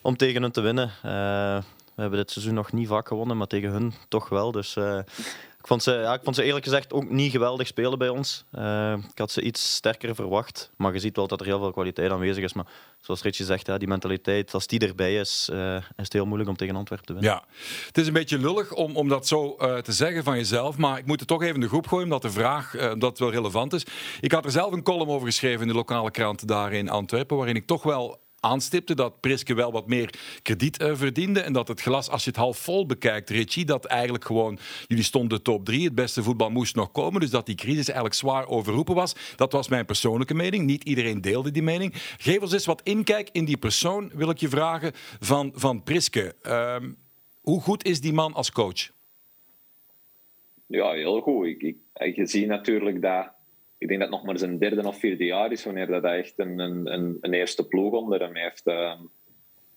om tegen hun te winnen. we hebben dit seizoen nog niet vaak gewonnen, maar tegen hun toch wel. Dus ik vond, ze, ja, ik vond ze eerlijk gezegd ook niet geweldig spelen bij ons. Uh, ik had ze iets sterker verwacht. Maar je ziet wel dat er heel veel kwaliteit aanwezig is. Maar zoals Richie zegt, ja, die mentaliteit, als die erbij is, uh, is het heel moeilijk om tegen Antwerpen te winnen. Ja, het is een beetje lullig om, om dat zo uh, te zeggen van jezelf. Maar ik moet het toch even in de groep gooien, omdat de vraag dat wel relevant is. Ik had er zelf een column over geschreven in de lokale krant daar in Antwerpen. Waarin ik toch wel aanstipte dat Priske wel wat meer krediet uh, verdiende. En dat het glas, als je het half vol bekijkt, Richie, dat eigenlijk gewoon, jullie stonden top drie, het beste voetbal moest nog komen. Dus dat die crisis eigenlijk zwaar overroepen was. Dat was mijn persoonlijke mening. Niet iedereen deelde die mening. Geef ons eens wat inkijk in die persoon, wil ik je vragen, van, van Priske. Uh, hoe goed is die man als coach? Ja, heel goed. Ik, ik, je ziet natuurlijk dat ik denk dat het nog maar zijn derde of vierde jaar is wanneer dat hij echt een, een, eerste ploeg onder hem heeft. Uh,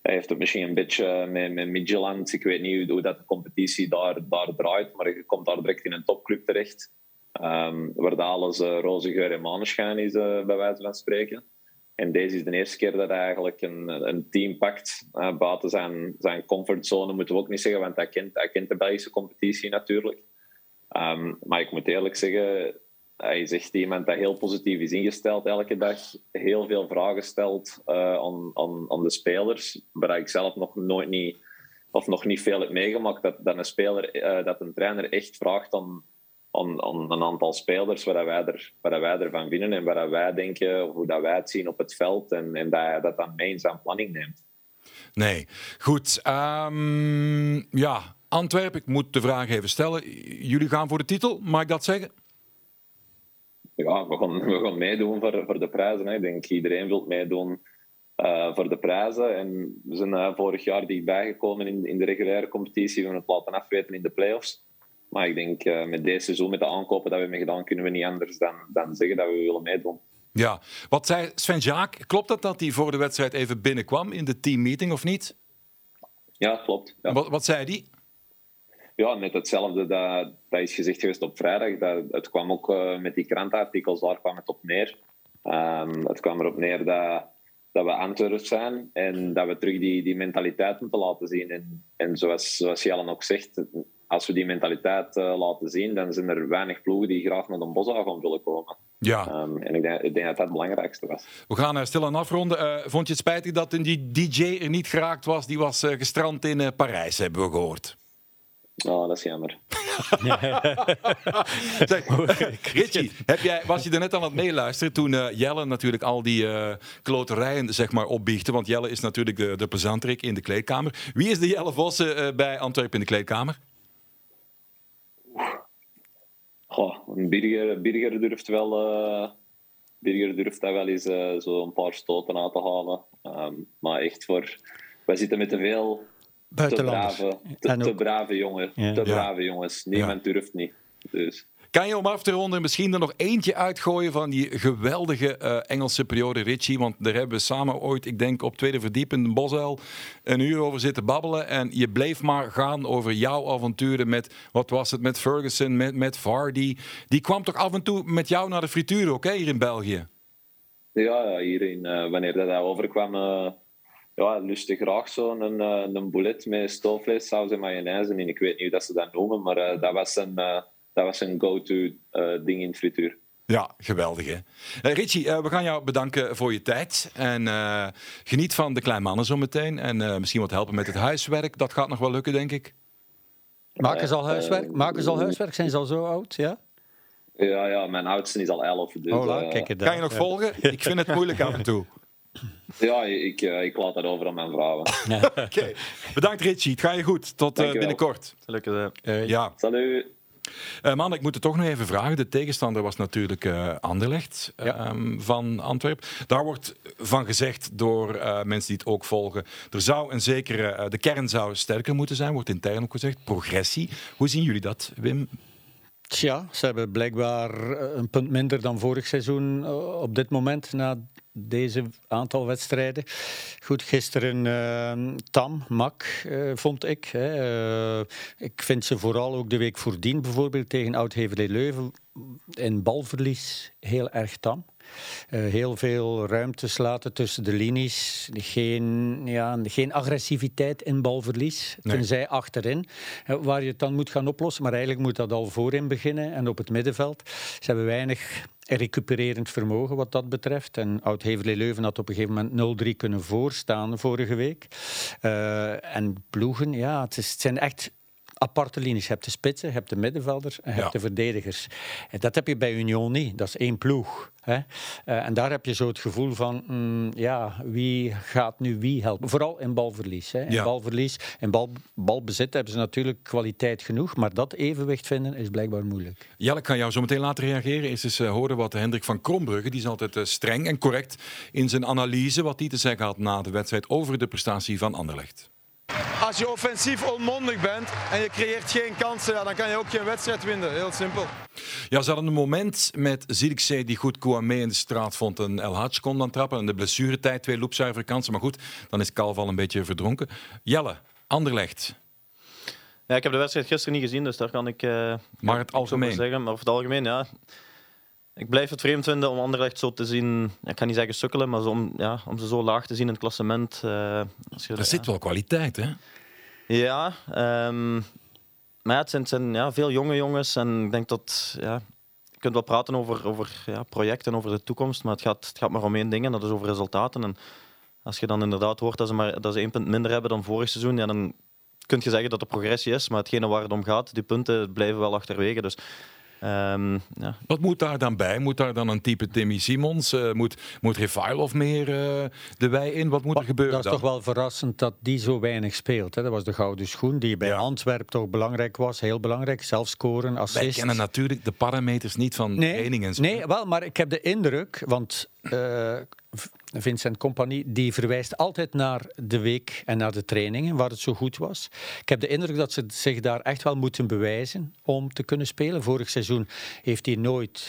hij heeft het misschien een beetje met, met Midtjylland. Ik weet niet hoe dat de competitie daar, daar draait, maar je komt daar direct in een topclub terecht. Um, waar alles uh, roze geur en maneschijn is, bij wijze van spreken. En deze is de eerste keer dat hij eigenlijk een, een team pakt. Buiten zijn, zijn comfortzone moeten we ook niet zeggen, want hij kent, hij kent de Belgische competitie natuurlijk. Um, maar ik moet eerlijk zeggen, hij is echt iemand dat heel positief is ingesteld elke dag. Heel veel vragen stelt uh, aan, aan, aan de spelers. Waar ik zelf nog nooit niet, of nog niet veel heb meegemaakt. Dat, dat een speler, uh, dat een trainer echt vraagt aan, aan, aan een aantal spelers waar wij, er, waar wij ervan vinden en waar wij denken, hoe dat wij het zien op het veld. En, en dat hij dat dan mee planning neemt. Nee, goed. Um, ja, Antwerpen, ik moet de vraag even stellen. Jullie gaan voor de titel, mag ik dat zeggen? Ja, we gaan, we gaan meedoen voor, voor de prijzen. Hè. Ik denk iedereen wil meedoen uh, voor de prijzen. En we zijn uh, vorig jaar dichtbij gekomen in, in de reguliire competitie. We hebben het laten afweten in de play-offs. Maar ik denk uh, met deze seizoen, met de aankopen dat we hebben gedaan, kunnen we niet anders dan, dan zeggen dat we willen meedoen. Ja, wat zei Sven Jaak? Klopt dat dat hij voor de wedstrijd even binnenkwam in de teammeeting of niet? Ja, klopt. Ja. Wat, wat zei hij? Ja, net hetzelfde dat, dat is gezegd geweest op vrijdag. Dat, het kwam ook uh, met die krantartikels, daar kwam het op neer. Um, het kwam erop neer dat, dat we Antwerp zijn en dat we terug die, die mentaliteit moeten laten zien. En, en zoals, zoals Jellen ook zegt, als we die mentaliteit uh, laten zien, dan zijn er weinig ploegen die graag naar de Bosuil gaan willen komen. Ja. Um, en ik denk, ik denk, dat dat het belangrijkste was. We gaan uh, stil afronden. Uh, vond je het spijtig dat die DJ er niet geraakt was? Die was gestrand in Parijs, hebben we gehoord. Oh, dat is jammer. zeg, Richie, heb jij, was je er net aan het meeluisteren toen uh, Jelle natuurlijk al die uh, kloterijen zeg maar, opbiechte? Want Jelle is natuurlijk de, de in de kleedkamer. Wie is de Jelle Vossen uh, bij Antwerpen in de kleedkamer? Goh, Birger, Birger durft wel... Birger durft daar wel eens zo een paar stoten aan te halen. Um, maar echt voor... Wij zitten met te veel te brave, te, te brave jongen. Ja. Te brave jongens. Niemand durft niet. Dus. Kan je om af te ronden misschien er nog eentje uitgooien van die geweldige uh, Engelse periode, Richie? Want daar hebben we samen ooit, ik denk op tweede verdieping in Bosuil, een uur over zitten babbelen. En je bleef maar gaan over jouw avonturen met, wat was het, met Ferguson, met, met Vardy. Die kwam toch af en toe met jou naar de frituur ook, hè, hier in België? Ja, ja hier in, uh, wanneer dat overkwam... Uh ja, lustig graag zo'n een, een, een boulet met stoofvlees, saus en mayonaise. En ik weet niet hoe dat ze dat noemen, maar uh, dat was een, uh, dat was een go-to uh, ding in frituur. Ja, geweldig hè. Uh, Richie, uh, we gaan jou bedanken voor je tijd. En uh, geniet van de kleine mannen zo meteen. En misschien wat helpen met het huiswerk. Dat gaat nog wel lukken, denk ik. Maken ze al huiswerk? Maken ze al huiswerk? Zijn ze al zo oud? Ja? Ja, ja mijn oudste is al elf. Dus, oh, kijk kan je nog volgen? Ik vind het moeilijk af en toe. Ja, ik, uh, ik laat dat over aan mijn vrouwen. Oké. Okay. Bedankt Richie, het gaat je goed. Tot uh, binnenkort. Gelukkig. Uh, ja. Salut. Uh, man, ik moet het toch nog even vragen. De tegenstander was natuurlijk uh, Anderlecht ja. um, van Antwerpen. Daar wordt van gezegd door uh, mensen die het ook volgen. Er zou een zekere, de kern zou sterker moeten zijn, wordt intern ook gezegd. Progressie. Hoe zien jullie dat, Wim? Tja, ze hebben blijkbaar een punt minder dan vorig seizoen op dit moment na deze aantal wedstrijden. Goed, gisteren uh, Tam, Mak, uh, vond ik. Hè. Uh, ik vind ze vooral ook de week voordien, bijvoorbeeld tegen Oud-Heverlee Leuven, in balverlies heel erg tam. Uh, heel veel ruimtes laten tussen de linies. Geen, ja, geen agressiviteit in balverlies. Nee. Tenzij achterin, uh, waar je het dan moet gaan oplossen. Maar eigenlijk moet dat al voorin beginnen en op het middenveld. Ze hebben weinig recupererend vermogen wat dat betreft. En Oud-Heverlee Leuven had op een gegeven moment 0-3 kunnen voorstaan vorige week. Uh, en ploegen, ja, het, is, het zijn echt aparte linies. Je hebt de spitsen, je hebt de middenvelders en je ja. hebt de verdedigers. En dat heb je bij Union niet. Dat is één ploeg. Hè? Uh, en daar heb je zo het gevoel van, mm, ja, wie gaat nu wie helpen? Vooral in balverlies. Hè? In ja. balverlies, in bal, balbezit hebben ze natuurlijk kwaliteit genoeg, maar dat evenwicht vinden is blijkbaar moeilijk. Ja, ik kan jou zo meteen laten reageren. Eens eens uh, horen wat Hendrik van Krombrugge, die is altijd uh, streng en correct in zijn analyse, wat hij te zeggen had na de wedstrijd over de prestatie van Anderlecht. Als je offensief onmondig bent en je creëert geen kansen, ja, dan kan je ook geen wedstrijd winnen. Heel simpel. Ja, ze hadden een moment met Zirkzee die goed Kouamé in de straat vond. En El Hadj kon dan trappen. En de blessuretijd, twee loopzuivere kansen. Maar goed, dan is Kalf al een beetje verdronken. Jelle, Anderlecht. Ja, ik heb de wedstrijd gisteren niet gezien, dus daar kan ik... Uh, maar het algemeen? Zeggen. Maar over het algemeen, ja. Ik blijf het vreemd vinden om Anderlecht zo te zien, ik kan niet zeggen sukkelen, maar om, ja, om ze zo laag te zien in het klassement. Uh, je, er zit wel kwaliteit, hè? Ja, um, maar ja, het zijn, het zijn ja, veel jonge jongens en ik denk dat... Ja, je kunt wel praten over, over ja, projecten, over de toekomst, maar het gaat, het gaat maar om één ding en dat is over resultaten. En als je dan inderdaad hoort dat ze, maar, dat ze één punt minder hebben dan vorig seizoen, ja, dan kun je zeggen dat er progressie is, maar hetgene waar het om gaat, die punten blijven wel achterwege. Dus Um, ja. Wat moet daar dan bij? Moet daar dan een type Timmy Simons? Uh, moet, moet Refailov meer uh, de wei in? Wat moet er gebeuren Dat is dan? toch wel verrassend dat die zo weinig speelt. Hè? Dat was de gouden schoen die bij ja. Antwerpen toch belangrijk was. Heel belangrijk. Zelf scoren, assist. Wij kennen natuurlijk de parameters niet van nee, zo. Nee, wel, maar ik heb de indruk, want... Uh, Vincent Compagnie, die verwijst altijd naar de week en naar de trainingen, waar het zo goed was. Ik heb de indruk dat ze zich daar echt wel moeten bewijzen om te kunnen spelen. Vorig seizoen heeft hij nooit,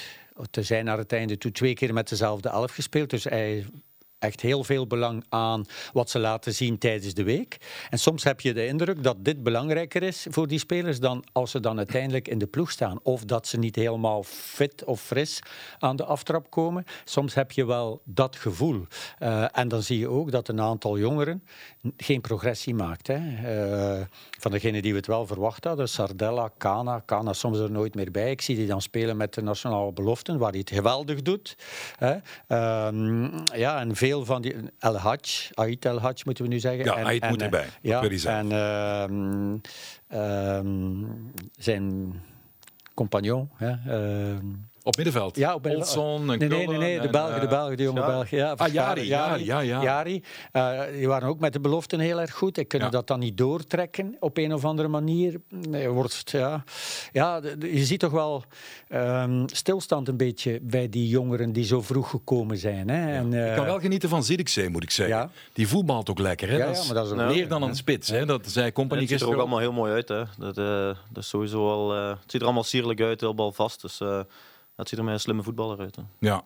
te zijn naar het einde toe, twee keer met dezelfde elf gespeeld. Dus hij echt heel veel belang aan wat ze laten zien tijdens de week. En soms heb je de indruk dat dit belangrijker is voor die spelers dan als ze dan uiteindelijk in de ploeg staan. Of dat ze niet helemaal fit of fris aan de aftrap komen. Soms heb je wel dat gevoel. Uh, en dan zie je ook dat een aantal jongeren geen progressie maakt. Hè. Uh, van degenen die we het wel verwacht hadden, Sardella, Kana. Kana soms er nooit meer bij. Ik zie die dan spelen met de nationale beloften, waar hij het geweldig doet. Hè. Uh, ja, en veel van die... El Hadj, Ait El Hadj moeten we nu zeggen. Ja, Ait moet erbij. Ja, en uh, uh, zijn compagnon... Hè, uh, op middenveld? Ja, op middenveld. Olson nee, nee, nee, nee, de Belgen, de Belgen, de jonge ja. Belgen. Ja, ah, Jari, Jari, ja, ja. Jari. Uh, die waren ook met de beloften heel erg goed. Ik kunnen ja. dat dan niet doortrekken op een of andere manier. Nee, wordt, ja. Ja, je ziet toch wel um, stilstand een beetje bij die jongeren die zo vroeg gekomen zijn. Hè. En, uh, ik kan wel genieten van Zirkzee, moet ik zeggen. Ja. Die voetbalt ook lekker. Hè? Ja, dat is, maar dat is meer dan een spits. Hè? Dat zei Company Het ziet er ook allemaal heel mooi uit. Hè? Dat, uh, dat is sowieso al, uh, het ziet er allemaal sierlijk uit, heel balvast. Dus dat ziet er met een slimme voetballer uit. Ja.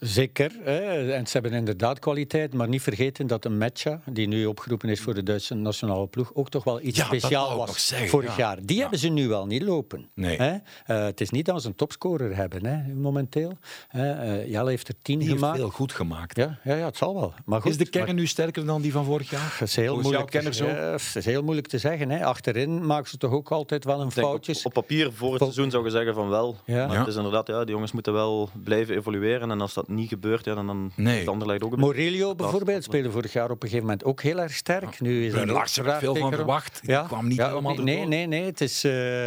Zeker. Hè. En ze hebben inderdaad kwaliteit. Maar niet vergeten dat een Metja, die nu opgeroepen is voor de Duitse nationale ploeg, ook toch wel iets ja, speciaal was zeggen, vorig ja. jaar. Die hebben ze nu wel niet lopen. Nee. Hè. Uh, het is niet dat ze een topscorer hebben, hè, momenteel. Uh, Jelle heeft er tien die gemaakt. heeft veel goed gemaakt. Ja, ja, ja, het zal wel. Maar goed, is de kern maar... nu sterker dan die van vorig jaar? Dat is heel, moeilijk te, zo? ja, het is heel moeilijk te zeggen. Hè. Achterin maken ze toch ook altijd wel een foutjes. Op, op, papier voor het Vol... seizoen zou je zeggen van wel. Ja. Maar het is inderdaad, ja, die jongens moeten wel blijven evolueren. En als dat niet gebeurt, ja, dan, dan Nee. ook Morillo bijvoorbeeld speelde vorig jaar op een gegeven moment ook heel erg sterk. Nu is er veel van verwacht. Ja. kwam niet ja, helemaal nee, nee, nee, nee. Het is, uh,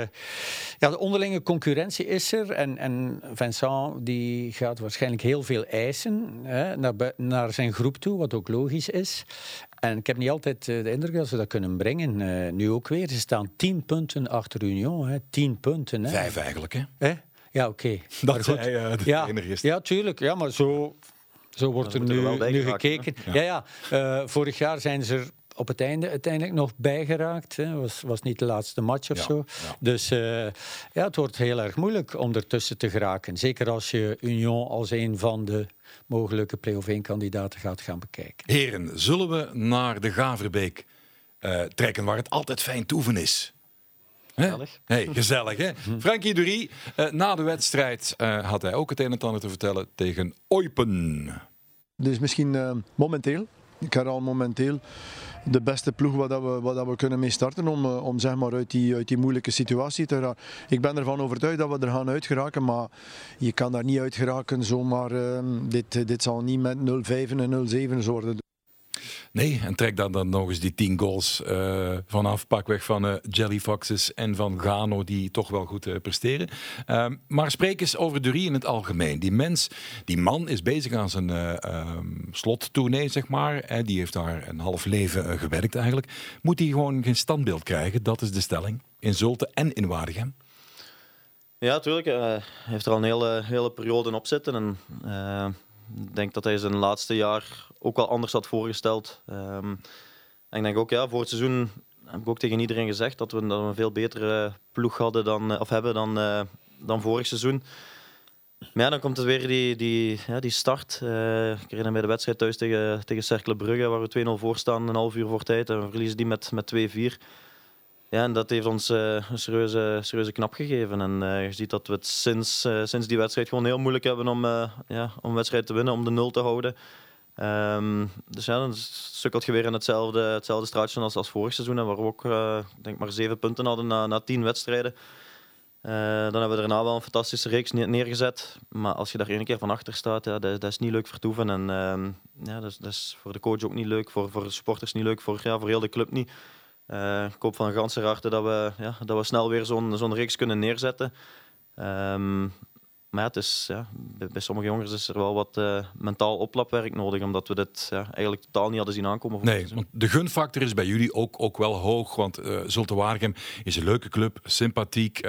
ja, de onderlinge concurrentie is er. En, en Vincent die gaat waarschijnlijk heel veel eisen hè, naar, naar zijn groep toe, wat ook logisch is. En ik heb niet altijd de indruk dat ze dat kunnen brengen. Uh, nu ook weer. Ze staan tien punten achter Union. Hè. Tien punten. Hè. Vijf eigenlijk, hè? hè? Ja, oké. Okay. Dat hij uh, de ja, enige is. Ja, tuurlijk. Ja, maar zo zo wordt er nu, er nu gekeken. Ja, ja. ja. Uh, vorig jaar zijn ze er op het einde uiteindelijk nog bijgeraakt. Het was, was niet de laatste match of ja, zo. ja. Dus uh, ja, het wordt heel erg moeilijk om ertussen te geraken. Zeker als je Union als een van de mogelijke play-off 1-kandidaten gaat gaan bekijken. Heren, zullen we naar de Gaverbeek uh, trekken, waar het altijd fijn toeven is? Gezellig. Hey, gezellig, hè? Frankie Dury, uh, na de wedstrijd uh, had hij ook het een en ander te vertellen tegen Eupen. Dus misschien uh, momenteel, ik herhaal momenteel, de beste ploeg waar, dat we, waar dat we kunnen mee starten om, om zeg maar uit, die, uit die moeilijke situatie te raken. Ik ben ervan overtuigd dat we er gaan uitgeraken, maar je kan daar niet uitgeraken zomaar. dit, dit zal niet met 0-5 en 0-7 worden. Nee, en trek dan, dan nog eens die tien goals uh, vanaf, pakweg van uh, Jelly Foxes en van Gano, die toch wel goed uh, presteren. Uh, maar spreek eens over Durie in het algemeen. Die mens, die man is bezig aan zijn um, zeg maar. Die heeft daar een half leven gewerkt eigenlijk. Moet hij gewoon geen standbeeld krijgen? Dat is de stelling. In Zulte en in Waregem. Ja, natuurlijk. Hij heeft er al een hele, hele periode op zitten. En, ik denk dat hij zijn laatste jaar ook wel anders had voorgesteld. Um, en ik denk ook, ja, voor het seizoen heb ik ook tegen iedereen gezegd dat we, een veel betere ploeg hadden dan, of hebben dan, uh, dan vorig seizoen. Maar ja, dan komt het weer die, die, ja, die start. Uh, ik herinner mij de wedstrijd thuis tegen, tegen Cercle Brugge, waar we 2-0 voor staan, een half uur voor tijd. En we verliezen die met, met 2-4. Ja, en dat heeft ons een serieuze, serieuze knap gegeven. En je ziet dat we het sinds, sinds die wedstrijd gewoon heel moeilijk hebben om, ja, om een wedstrijd te winnen, om de nul te houden. Um, dus ja, dan sukkelt je weer in hetzelfde, hetzelfde straatje als, als vorig seizoen, waar we ook denk maar zeven punten hadden na, na tien wedstrijden. dan hebben we daarna wel een fantastische reeks neergezet. Maar als je daar één keer van achter staat, ja, dat, dat is niet leuk vertoeven. En um, ja, dat is, dat, is, voor de coach ook niet leuk, voor, voor de supporters niet leuk, voor, ja, voor heel de club niet. Uh, ik hoop van ganse harte dat we, ja, dat we snel weer zo'n zo'n reeks kunnen neerzetten. Um, maar ja, het is, ja, bij, bij, sommige jongens is er wel wat uh, mentaal oplapwerk nodig, omdat we dit ja, eigenlijk totaal niet hadden zien aankomen. Nee, want de gunfactor is bij jullie ook, ook wel hoog, want uh, Zulte Waregem is een leuke club, sympathiek,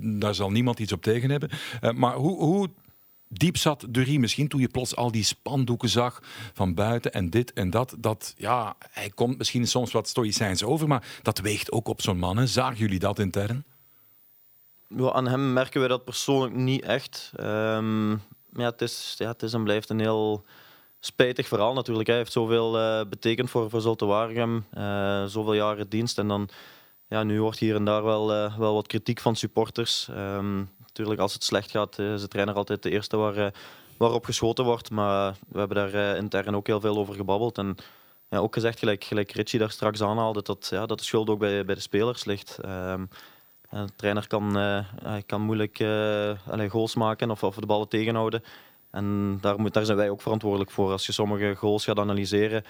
daar zal niemand iets op tegen hebben. maar hoe, hoe diep zat Durie misschien toen je plots al die spandoeken zag van buiten en dit en dat. Dat, ja, hij komt misschien soms wat stoïcijns over, maar dat weegt ook op zo'n man. Hè. Zagen jullie dat intern? Ja, aan hem merken we dat persoonlijk niet echt. Um, ja, het, is, ja, het is en blijft een heel, spijtig verhaal natuurlijk. Hij heeft zoveel uh, betekend voor, voor Zulte. Uh, zoveel jaren dienst. En dan, ja, nu wordt hier en daar wel, uh, wel wat kritiek van supporters. Um, natuurlijk, als het slecht gaat, is de trainer altijd de eerste waar, waarop geschoten wordt. Maar we hebben daar intern ook heel veel over gebabbeld. En ja, ook gezegd, gelijk, gelijk Richie daar straks aanhaalde, dat, ja, dat de schuld ook bij, bij de spelers ligt. Um, de trainer kan, kan moeilijk uh, goals maken of, of de ballen tegenhouden. En daar, moet, daar zijn wij ook verantwoordelijk voor. Als je sommige goals gaat analyseren,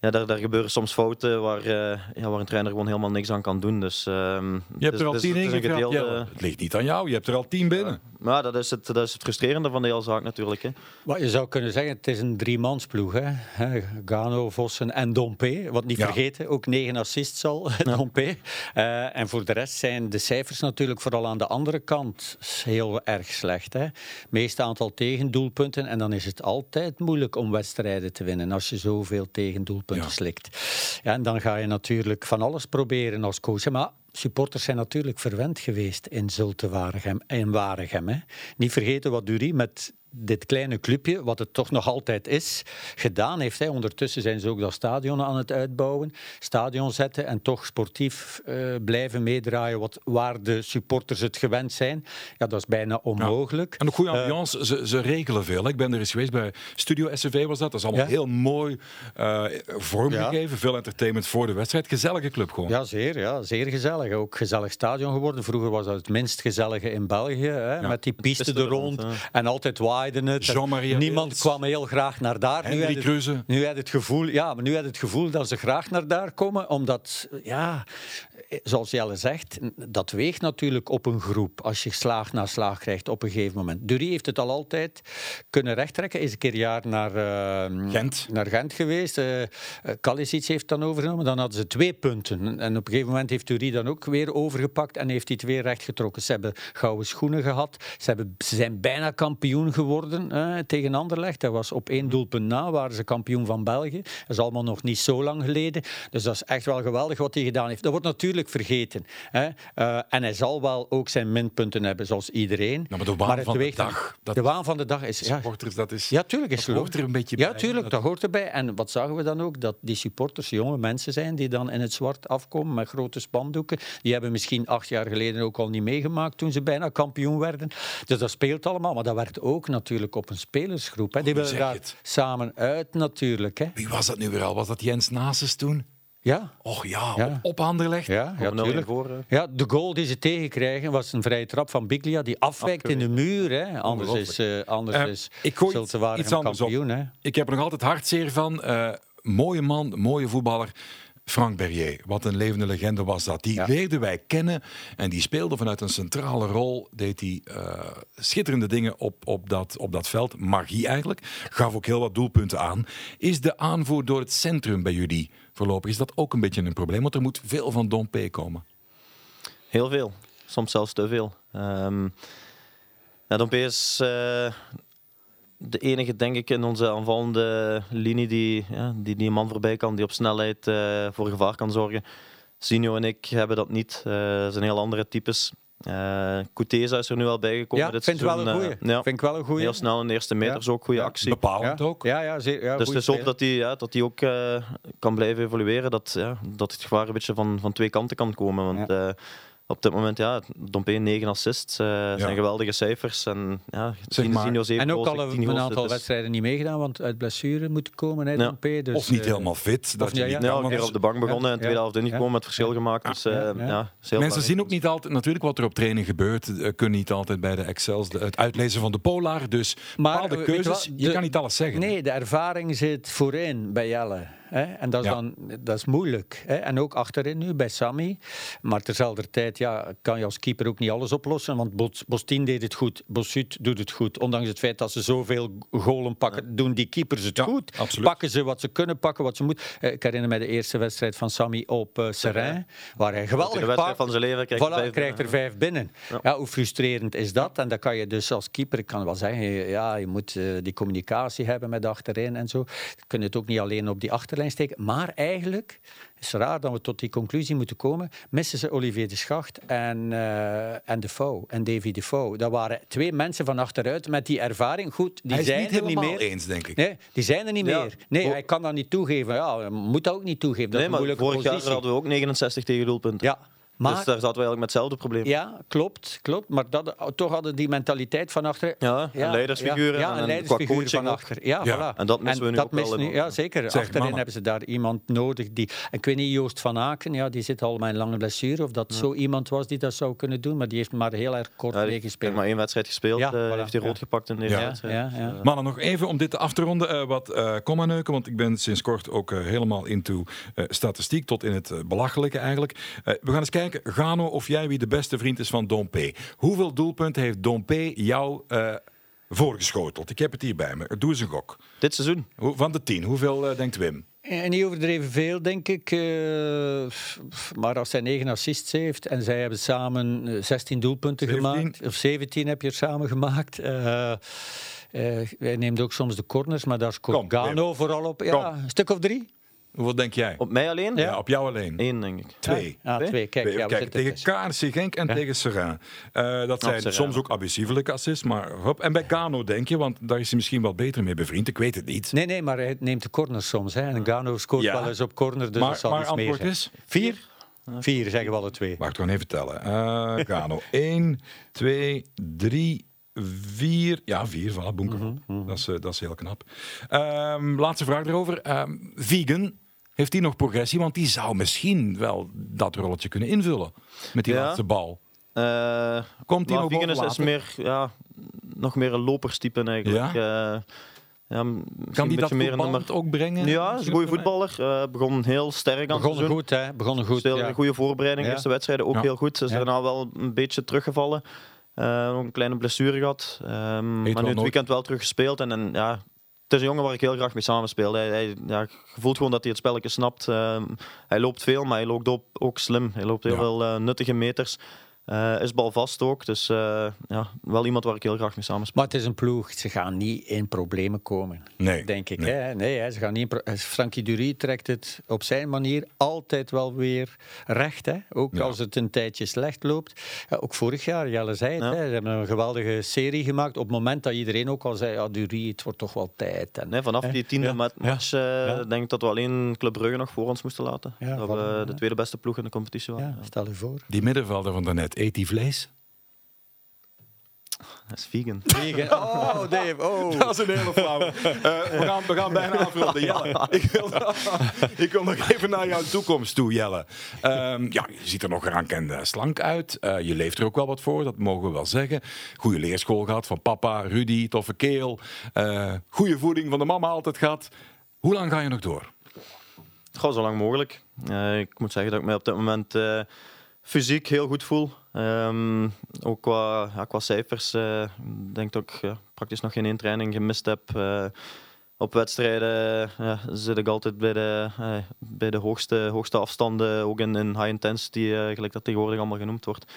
ja, daar, daar gebeuren soms fouten waar, uh, ja, waar een trainer gewoon helemaal niks aan kan doen. Dus, uh, je hebt dus, er al dus, tien in gedeelde... ja, Het ligt niet aan jou, je hebt er al tien binnen. Ja, dat, is het, dat is het frustrerende van de hele zaak natuurlijk. Hè. Wat je zou kunnen zeggen, het is een driemansploeg. Hè? Gano, Vossen en Dompe. Wat niet vergeten, ook negen assists al, Dompe. Uh, en voor de rest zijn de cijfers natuurlijk vooral aan de andere kant heel erg slecht. Hè? Meeste aantal tegendoelpunten. En dan is het altijd moeilijk om wedstrijden te winnen als je zoveel tegendoelpunten ja. slikt. Ja, en dan ga je natuurlijk van alles proberen als coach. Maar supporters zijn natuurlijk verwend geweest in Zulte Waregem en Waregem. Hè. Niet vergeten wat Durie met dit kleine clubje, wat het toch nog altijd is, gedaan heeft. Hè. Ondertussen zijn ze ook dat stadion aan het uitbouwen, stadion zetten en toch sportief uh, blijven meedraaien wat, waar de supporters het gewend zijn. Ja, dat is bijna onmogelijk. Ja. En een goede eh, ambiance, uh, ze, ze, regelen veel. Ik ben er eens geweest bij Studio SCV was dat. Dat is allemaal ja? heel mooi uh, vormgegeven. Veel entertainment voor de wedstrijd. Gezellige club gewoon. Ja, zeer. Ja, zeer gezellig. Ook gezellig stadion geworden. Vroeger was dat het minst gezellige in België. Hè, met die piste er rond en altijd waar het. Niemand kwam heel graag naar daar. nu had, het, nu had het gevoel, ja, maar nu had het gevoel dat ze graag naar daar komen, omdat ja, zoals Jelle zegt, dat weegt natuurlijk op een groep als je slaag na slaag krijgt op een gegeven moment. Durie heeft het al altijd kunnen rechttrekken. Is een keer jaar naar, uh, Gent. naar Gent geweest. Uh, Kalisic heeft dan overgenomen. Dan hadden ze twee punten. En op een gegeven moment heeft Durie dan ook weer overgepakt en heeft hij het weer rechtgetrokken. Ze hebben gouden schoenen gehad. Ze, hebben, ze zijn bijna kampioen geworden uh, tegen Anderlecht. Dat was op één doelpunt na, waren ze kampioen van België. Dat is allemaal nog niet zo lang geleden. Dus dat is echt wel geweldig wat hij gedaan heeft. Dat wordt natuurlijk vergeten. Hè. Uh, en hij zal wel ook zijn minpunten hebben, zoals iedereen. Maar de waan maar van de dag... Dat de waan van de dag is... Supporters, ja, dat is... Ja, tuurlijk is dat hoort er een beetje bij. Ja, tuurlijk, dat hoort erbij. En wat zagen we dan ook? Dat die supporters jonge mensen zijn die dan in het zwart afkomen met grote spandoeken. Die hebben misschien acht jaar geleden ook al niet meegemaakt toen ze bijna kampioen werden. Dus dat speelt allemaal. Maar dat werkt ook natuurlijk op een spelersgroep. Hè. Die willen daar samen uit natuurlijk. Hè. Wie was dat nu weer al? Was dat Jens Nases toen? Ja. Och ja, ja. op, op Ja, ja, natuurlijk. ja, de goal die ze tegenkrijgen was een vrije trap van Biglia die afwijkt in de muur. Hè. Anders is, uh, anders uh, is ik gooi iets, iets kampioen. Hè. Ik heb er nog altijd hartzeer van. Uh, mooie man, mooie voetballer. Frank Berrier, wat een levende legende was dat. Die ja. leerden wij kennen en die speelde vanuit een centrale rol. Deed hij uh, schitterende dingen op, op, dat, op dat veld. Magie eigenlijk. Gaf ook heel wat doelpunten aan. Is de aanvoer door het centrum bij jullie voorlopig, is dat ook een beetje een probleem? Want er moet veel van Don P komen. Heel veel. Soms zelfs te veel. Um, ja, P is uh, de enige, denk ik, in onze aanvallende linie die, ja, die, die een man voorbij kan, die op snelheid uh, voor gevaar kan zorgen. Sinio en ik hebben dat niet. Uh, zijn heel andere types. Uh, is er nu al bijgekomen. Ja, dit vind wel een goeie. Ja. Vind ik wel een goeie. Heel snel in de eerste meters ja. ook, goede actie. Bepalend ook. Ja, ja, zeer, ja, dus het is hoop dat hij ja, dat die ook uh, kan blijven evolueren. Dat, ja, dat het gevaar een beetje van, van twee kanten kan komen. Want uh, op dit moment, ja, Dompe 9 assists, uh, ja. zijn geweldige cijfers. En, ja, zeg maar. en ook al een, een aantal dus. wedstrijden niet meegedaan, want uit blessure moeten komen. Hè, ja. Dus, of niet uh, helemaal fit. Dat je niet ja, een keer op de bank begonnen en tweede helft ingekomen met verschil gemaakt. Dus, uh, ja. Mensen zien ook niet altijd, natuurlijk wat er op training gebeurt, kunnen niet altijd bij de Excels de, het uitlezen van de Polar. Dus maar, bepaalde keuzes, je, je kan niet alles zeggen. Nee, de ervaring zit voorin bij Jelle. Hè? En dat is, dan, dat is moeilijk. Hè? En ook achterin nu bij Sammy. Maar terzelfde tijd ja, kan je als keeper ook niet alles oplossen. Want Bostin deed het goed. Bossuit doet het goed. Ondanks het feit dat ze zoveel golen pakken, doen die keepers het goed. Absoluut. Pakken ze wat ze kunnen pakken, wat ze moeten. Eh, ik herinner me de eerste wedstrijd van Sammy op uh. Waar hij geweldig de pakt. van zijn leven krijgt, voilà, vijf krijgt er vijf binnen. Ja. hoe frustrerend is dat? En dan kan je dus als keeper, ik kan wel zeggen, ja, je moet uh, die communicatie hebben met achterin en zo. Je kunt het ook niet alleen op die achterlijn achterlijn steken. Maar eigenlijk is het raar dat we tot die conclusie moeten komen. Missen ze Olivier de Schacht en, uh, en Defoe en Davy Defoe. Dat waren twee mensen van achteruit met die ervaring. Goed, die Hij is zijn niet er niet meer. eens, denk ik. Nee, die zijn er niet Ja. meer. Nee, hij kan dat niet toegeven. Ja, hij moet dat ook niet toegeven. Dat Nee, is een maar moeilijke vorig jaar hadden we ook 69 tegen doelpunten. Ja, maar... Dus daar zaten we eigenlijk met hetzelfde probleem. Ja, klopt, klopt. Maar dat, toch hadden die mentaliteit van achter. Ja, een leidersfiguur Ja, en- een en leidersfiguur van achter. Ja, Ja, voilà. en dat missen we nu ook wel nu- Ja, zeker. Zeg, Achterin hebben ze daar iemand nodig die... En ik weet niet, Joost van Aken, ja, die zit al met een lange blessure. Of dat zo iemand was die dat zou kunnen doen. Maar die heeft maar heel erg kort Ja, die heeft meegespeeld. maar één wedstrijd gespeeld. Ja, eh, voilà, heeft hij ja. rood gepakt in deze Ja. wedstrijd. Ja, ja. Dus, Mannen, nog even om dit af te ronden, eh, wat eh komma-neuken, want ik ben sinds kort ook eh, helemaal into eh, statistiek, tot in het eh, belachelijke eigenlijk. Eh, we gaan eens kijken, Gano, of jij wie de beste vriend is van Dompe. Hoeveel doelpunten heeft Dompe jou eh, voorgeschoteld? Ik heb het hier bij me. Doe eens een gok. Dit seizoen. Hoe- Van de tien, hoeveel eh, denkt Wim? En niet overdreven veel, denk ik. eh, maar als hij negen assists heeft en zij hebben samen eh, 16 doelpunten 17. gemaakt, of 17 heb je er samen gemaakt. eh, eh, hij neemt ook soms de corners, maar daar scoort Kom, Gano vooral op. Ja, Kom. een stuk of drie? Hoeveel denk jij? Op mij alleen? Ja, op jou alleen. Eén, denk ik. Twee. Ja, Twee? twee. Kijk, Twee, ja, Kijk, tegen. KRC Genk en tegen Serrain. Eh, dat zijn Serrain. soms ook abusievelijke assists, maar hop. En bij Gano denk je, want daar is hij misschien wel beter mee bevriend. Ik weet het niet. Nee, nee, maar hij neemt de corners soms. Hè. En Gano scoort Ja. wel eens op corner, dus maar dat zal maar iets meer antwoord zijn. is? Vier? Vier, zeggen we alle twee. Wacht, gaan even tellen. Eh Gano. 1, 2, 3, 4. Ja, 4, voilà, boenker. Mhm, dat, is, eh, dat is heel knap. Ehm, laatste vraag erover. Ehm, vegan, heeft die nog progressie? Want die zou misschien wel dat rolletje kunnen invullen met die Ja. laatste bal. Eh, Komt die nog boven is, is meer, ja, nog meer een loperstype eigenlijk. Ja? ja, m- misschien Kan die dat meer nummer... ook brengen? Ja, is een goede voetballer. Eh, begon heel sterk aan seizoen. goed, hè? Begonnen goed. Ja. een goede voorbereiding. Ja. Eerste wedstrijden ook Ja. heel goed. Ze is Ja. daarna wel een beetje teruggevallen. Eh, nog een kleine blessure gehad. Ehm, maar nu het nooit. weekend wel terug gespeeld. En, en ja, het is een jongen waar ik heel graag mee samenspeel. Hij, hij, ja, je voelt gewoon dat hij het spelletje snapt. Ehm, hij loopt veel, maar hij loopt ook, ook slim. Hij loopt heel Ja. veel eh, nuttige meters. Eh, is balvast ook. Dus eh, ja, wel iemand waar ik heel graag mee samenspeel. Maar het is een ploeg, ze gaan niet in problemen komen. Nee. Denk ik. Nee. Hè? Nee, hè, ze gaan niet in pro- Frankie Dury trekt het op zijn manier altijd wel weer recht. Hè? Ook Ja. als het een tijdje slecht loopt. Ja, ook vorig jaar, Jelle zei het. Ja. Hè? Ze hebben een geweldige serie gemaakt. Op het moment dat iedereen ook al zei: ja, Dury, het wordt toch wel tijd. En, Nee, vanaf hè? die tiende match eh, Ja. denk ik dat we alleen Club Brugge nog voor ons moesten laten. Ja, dat we ja. de tweede beste ploeg in de competitie waren. Ja, stel je voor. Die middenvelder van daarnet, eet die vlees? Dat is vegan. Oh, Dave, oh. Dat is een hele flauwe. Eh, we, gaan, we gaan bijna afronden. Jelle, ik wil, ik wil nog even naar jouw toekomst toe, Jelle. Ehm, ja, je ziet er nog rank en eh, slank uit. Eh, je leeft er ook wel wat voor, dat mogen we wel zeggen. Goede leerschool gehad van papa, Rudy, toffe keel. Eh goede voeding van de mama altijd gehad. Hoe lang ga je nog door? Goh, zo lang mogelijk. Eh, ik moet zeggen dat ik mij op dit moment eh, fysiek heel goed voel. Ehm, ook qua, ja, qua cijfers. eh, Ik denk dat ik ja, praktisch nog geen één training gemist heb. Eh, op wedstrijden ja, zit ik altijd bij de, eh, bij de hoogste, hoogste afstanden, ook in, in high intensity, eh, gelijk dat tegenwoordig allemaal genoemd wordt.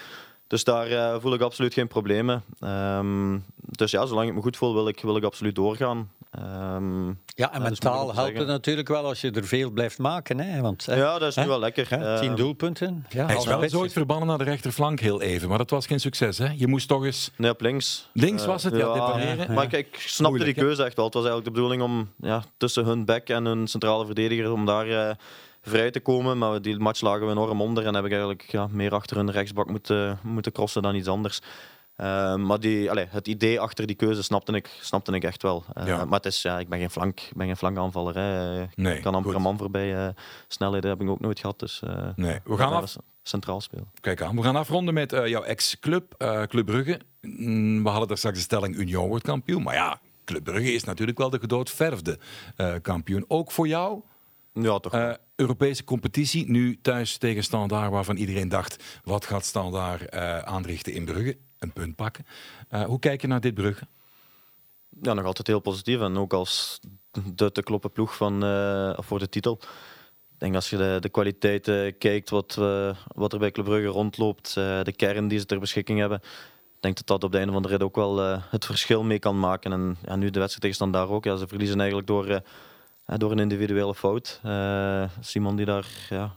Dus daar eh, voel ik absoluut geen problemen. Ehm, dus ja, zolang ik me goed voel, wil ik, wil ik absoluut doorgaan. Ehm, Ja, en mentaal te helpt het natuurlijk wel als je er veel blijft maken. Hè? Want, ja, dat is nu wel lekker. hè, tien Ehm, doelpunten. Ja, Hij is wel eens ooit verbannen naar de rechterflank, heel even. Maar dat was geen succes, hè? Je moest toch eens... Nee, op links. Links Eh, was het, ja, depareren. Maar ik, ik snapte Moeilijk, die keuze echt wel. Het was eigenlijk de bedoeling om ja, tussen hun back en hun centrale verdediger om daar eh, vrij te komen. Maar die match lagen we enorm onder en heb ik eigenlijk ja, meer achter hun rechtsbak moeten, moeten crossen dan iets anders. Eh, maar die, allee, het idee achter die keuze snapte ik, snapte ik echt wel. Eh, Ja. Maar het is, ja, ik ben geen, flank, ik ben geen flankaanvaller. Hè. Ik Nee, kan amper goed. een man voorbij. eh, snelheden heb ik ook nooit gehad. Dus, Nee, we gaan af. Centraal spelen. Kijk aan, we gaan afronden met jouw ex-club, Club Brugge. Mm, We hadden daar straks de stelling Union wordt kampioen. Maar ja, Club Brugge is natuurlijk wel de gedoodverfde kampioen. Ook voor jou, Ja, toch. eh, Europese competitie. Nu thuis tegen Standaard, waarvan iedereen dacht... wat gaat Standaard eh, aanrichten in Brugge? Een punt pakken. Eh, hoe kijk je naar dit Brugge? Ja, nog altijd heel positief. En ook als de te kloppen ploeg van, voor de titel. Ik denk als je de, de kwaliteit kijkt wat, wat er bij Club Brugge rondloopt, de kern die ze ter beschikking hebben. Ik denk dat dat op de einde van de rit ook wel het verschil mee kan maken. En ja, nu de wedstrijd tegen Standaard ook. Ja, ze verliezen eigenlijk door, door een individuele fout. Simon die daar ja,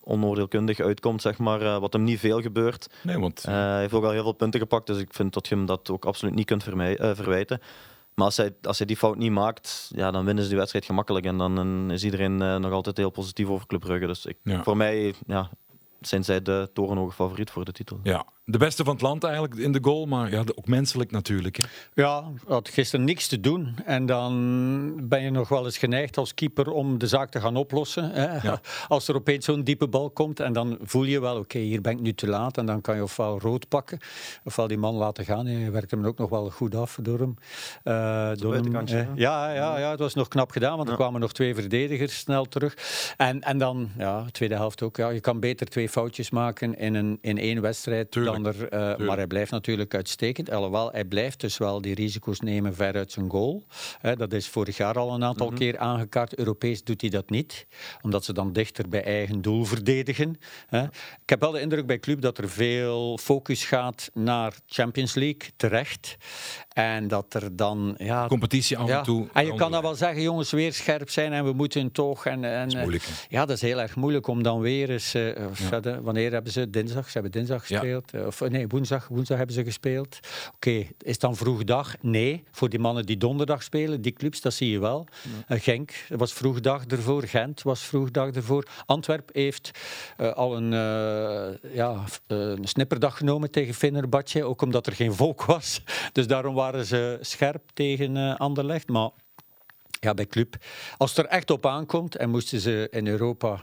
onoordeelkundig uitkomt, zeg maar, wat hem niet veel gebeurt. Nee, want... hij heeft ook al heel veel punten gepakt, dus ik vind dat je hem dat ook absoluut niet kunt verwijten. Maar als hij, als hij die fout niet maakt, ja, dan winnen ze die wedstrijd gemakkelijk. En dan is iedereen nog altijd heel positief over Club Brugge. Dus ik, voor mij ja, zijn zij de torenhoge favoriet voor de titel. Ja, de beste van het land eigenlijk in de goal, maar ja, ook menselijk natuurlijk. Hè. Ja, had gisteren niks te doen. En dan ben je nog wel eens geneigd als keeper om de zaak te gaan oplossen. Hè. Als er opeens zo'n diepe bal komt en dan voel je wel, oké, hier ben ik nu te laat. En dan kan je ofwel rood pakken, ofwel die man laten gaan. Je werkt hem ook nog wel goed af door hem. Uh, door hem ja, ja, ja, het was nog knap gedaan, want er kwamen nog twee verdedigers snel terug. En, en dan, ja, tweede helft ook. Ja, je kan beter twee foutjes maken in, een, in één wedstrijd dan Uh, maar hij blijft natuurlijk uitstekend. Alhoewel, hij blijft dus wel die risico's nemen ver uit zijn goal. dat is vorig jaar al een aantal mhm. keer aangekaart. Europees doet hij dat niet, omdat ze dan dichter bij eigen doel verdedigen. Ik heb wel de indruk bij Club dat er veel focus gaat naar Champions League, terecht. En dat er dan... Ja, Competitie af en toe. En je kan dan wel zeggen, jongens, weer scherp zijn en we moeten toch... En, en, dat is moeilijk. Ja, dat is heel erg moeilijk om dan weer eens... Uh, wanneer hebben ze? Dinsdag? Ze hebben dinsdag gespeeld. Uh, of nee, woensdag, woensdag hebben ze gespeeld. Oké, okay, is dan vroeg dag? Nee. Voor die mannen die donderdag spelen, die clubs, dat zie je wel. Uh, Genk was vroeg dag ervoor. Gent was vroeg dag ervoor. Antwerp heeft al een, ja, een snipperdag genomen tegen Fenerbahce. Ook omdat er geen volk was. Dus daarom waren ze scherp tegen uh, Anderlecht. Maar ja, bij Club, als het er echt op aankomt en moesten ze in Europa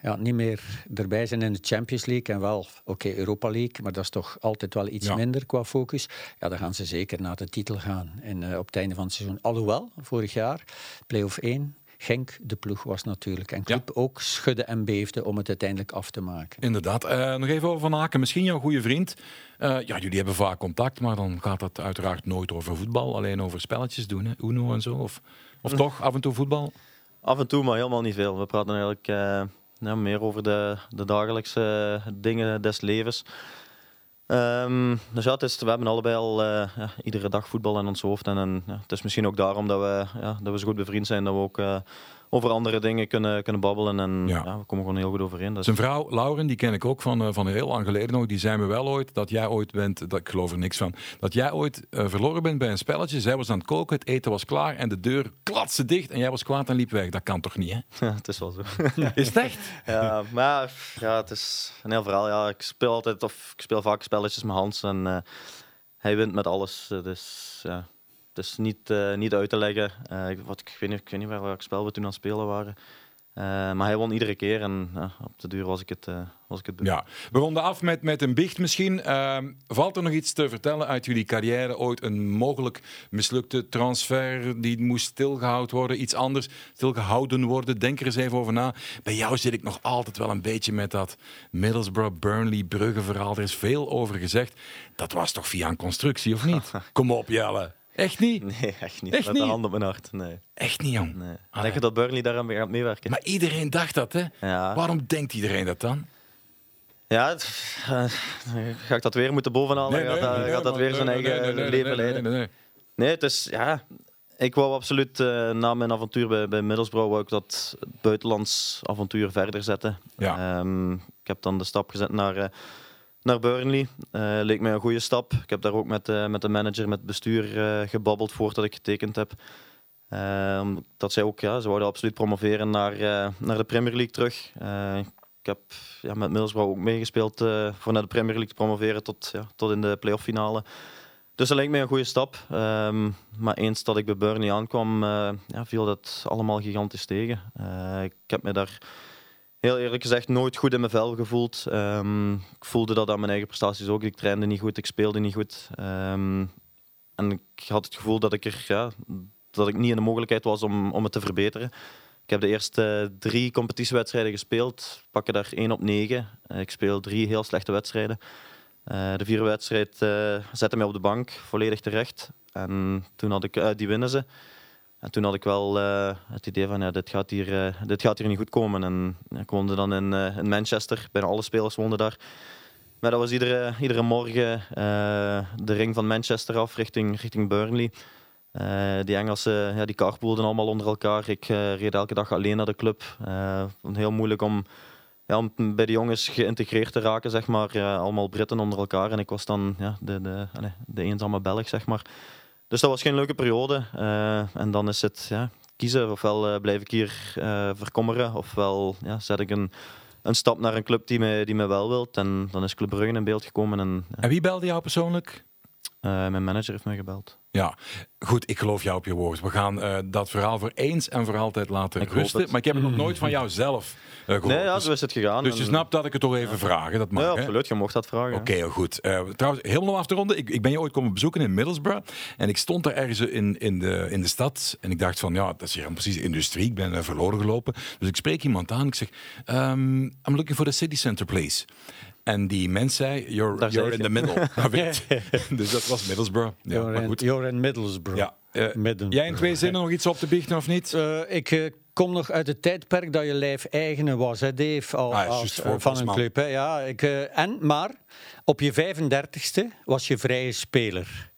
ja, niet meer erbij zijn in de Champions League en wel, oké, Europa League, maar dat is toch altijd wel iets minder qua focus. Ja, dan gaan ze zeker naar de titel gaan en, uh, op het einde van het seizoen. Alhoewel, vorig jaar, play-off 1, Genk de ploeg was natuurlijk. En Club ook schudde en beefde om het uiteindelijk af te maken. Inderdaad. Uh, nog even over Van Aken. Misschien jouw goede vriend. Uh, ja, jullie hebben vaak contact, maar dan gaat dat uiteraard nooit over voetbal. Alleen over spelletjes doen, hè? Uno en zo. Of, of toch af en toe voetbal? Af en toe, maar helemaal niet veel. We praten eigenlijk uh, ja, meer over de, de dagelijkse dingen des levens. Um, dus ja, het is, we hebben allebei al uh, ja, iedere dag voetbal in ons hoofd. En, en ja, het is misschien ook daarom dat we, ja, dat we zo goed bevriend zijn. Dat we ook uh, over andere dingen kunnen, kunnen babbelen. En ja. we komen gewoon heel goed overeen. Dus. Zijn vrouw, Lauren, die ken ik ook van, uh, van heel lang geleden nog. Die zei me wel ooit dat jij ooit bent, dat, ik geloof er niks van, dat jij ooit uh, verloren bent bij een spelletje. Zij was aan het koken, het eten was klaar en de deur klatste dicht en jij was kwaad en liep weg. Dat kan toch niet, hè? Ja, het is wel zo. is het echt? Ja, maar ja, het is een heel verhaal. Ja, ik speel altijd, of ik speel vaak spelletjes met Hans en uh, hij wint met alles. Dus ja is niet, uh, niet uit te leggen. Uh, wat, ik, weet niet, ik weet niet spel we toen aan het spelen waren. Uh, maar hij won iedere keer en op de duur was ik het, was ik het Ja, we ronden af met, met een biecht misschien. Ehm, valt er nog iets te vertellen uit jullie carrière? Ooit een mogelijk mislukte transfer die moest stilgehouden worden? Iets anders stilgehouden worden? Denk er eens even over na. Bij jou zit ik nog altijd wel een beetje met dat Middlesbrough, Burnley, Brugge verhaal. Er is veel over gezegd. Dat was toch via een constructie, of niet? Kom op, Jelle. Echt niet? Nee, echt niet. Echt Met niet? de hand op mijn hart, nee. Echt niet, jong? Nee. Ah, denk je dat Burnley daar aan gaat meewerken? Maar iedereen dacht dat, hè? Ja. Waarom denkt iedereen dat dan? Ja, uh, ga ik dat weer moeten bovenhalen? Nee, nee, gaat, gaat dat weer zijn eigen leven leiden? Nee, nee, nee. het is... Ja, ik wou absoluut uh, na mijn avontuur bij, bij Middlesbrough wou ik dat buitenlands avontuur verder zetten. Ja. Um, ik heb dan de stap gezet naar... Uh, naar Burnley. Uh, leek mij een goede stap. Ik heb daar ook met, uh, met de manager, met het bestuur uh, gebabbeld voordat ik getekend heb. dat zij ook, ja, ze wouden absoluut promoveren naar, naar de Premier League terug. ik heb ja, met Middlesbrough ook meegespeeld voor naar de Premier League te promoveren tot, ja, tot in de playoff finale. Dus dat leek mij een goede stap. Um, maar eens dat ik bij Burnley aankwam, ja, viel dat allemaal gigantisch tegen. ik heb me daar heel eerlijk gezegd nooit goed in mijn vel gevoeld. Um, ik voelde dat aan mijn eigen prestaties ook. Ik trainde niet goed, ik speelde niet goed. Um, en ik had het gevoel dat ik, er, ja, dat ik niet in de mogelijkheid was om, om het te verbeteren. Ik heb de eerste drie competitiewedstrijden gespeeld. Pakken daar één op negen. Uh, ik speel drie heel slechte wedstrijden. Uh, de vierde wedstrijd uh, zette mij op de bank, volledig terecht. En toen had ik, die winnen ze. En toen had ik wel uh, het idee van, ja, dit, gaat hier, uh, dit gaat hier niet goed komen. En ik woonde dan in, uh, in Manchester, bijna alle spelers woonden daar. Maar dat was iedere, iedere morgen de ring van Manchester af richting, richting Burnley. Eh, die Engelsen ja, die carpoolden allemaal onder elkaar. Ik eh, reed elke dag alleen naar de club. Heel moeilijk om, ja, om bij de jongens geïntegreerd te raken, zeg maar. allemaal Britten onder elkaar. En ik was dan ja, de, de, de eenzame Belg, zeg maar. Dus dat was geen leuke periode. en dan is het ja, kiezen. Ofwel blijf ik hier verkommeren, ofwel ja, zet ik een een stap naar een club die me, die me wel wilt. En dan is Club Brugge in beeld gekomen. En, ja. en wie belde jou persoonlijk? Mijn manager heeft mij gebeld. Ja, goed, ik geloof jou op je woord. We gaan uh, dat verhaal voor eens en voor altijd laten ik rusten. Maar ik heb het nog nooit van jou zelf uh, gehoord. Nee, ja, zo is het gegaan. Dus je snapt dat ik het toch even ja. vragen. Dat mag, ja, absoluut. Je mocht dat vragen. Oké, okay, goed. Uh, trouwens, helemaal af te ronden. Ik, ik ben je ooit komen bezoeken in Middlesbrough. En ik stond daar ergens in, in, de, in de stad. En ik dacht van, ja, dat is hier precies industrie. Ik ben verloren gelopen. Dus ik spreek iemand aan. Ik zeg, um, I'm looking for the city center, please. En die mens zei, you're, you're in the middle. dus dat was Middlesbrough. Ja, you're, in, you're in Middlesbrough. Ja. Uh, jij in twee zinnen nog iets op te biechten of niet? Uh, ik uh, kom nog uit het tijdperk dat je lijf eigene was, hè, Dave, al, ah, als, van een club. Hè. Ja, ik, en, maar op je 35ste was je vrije speler.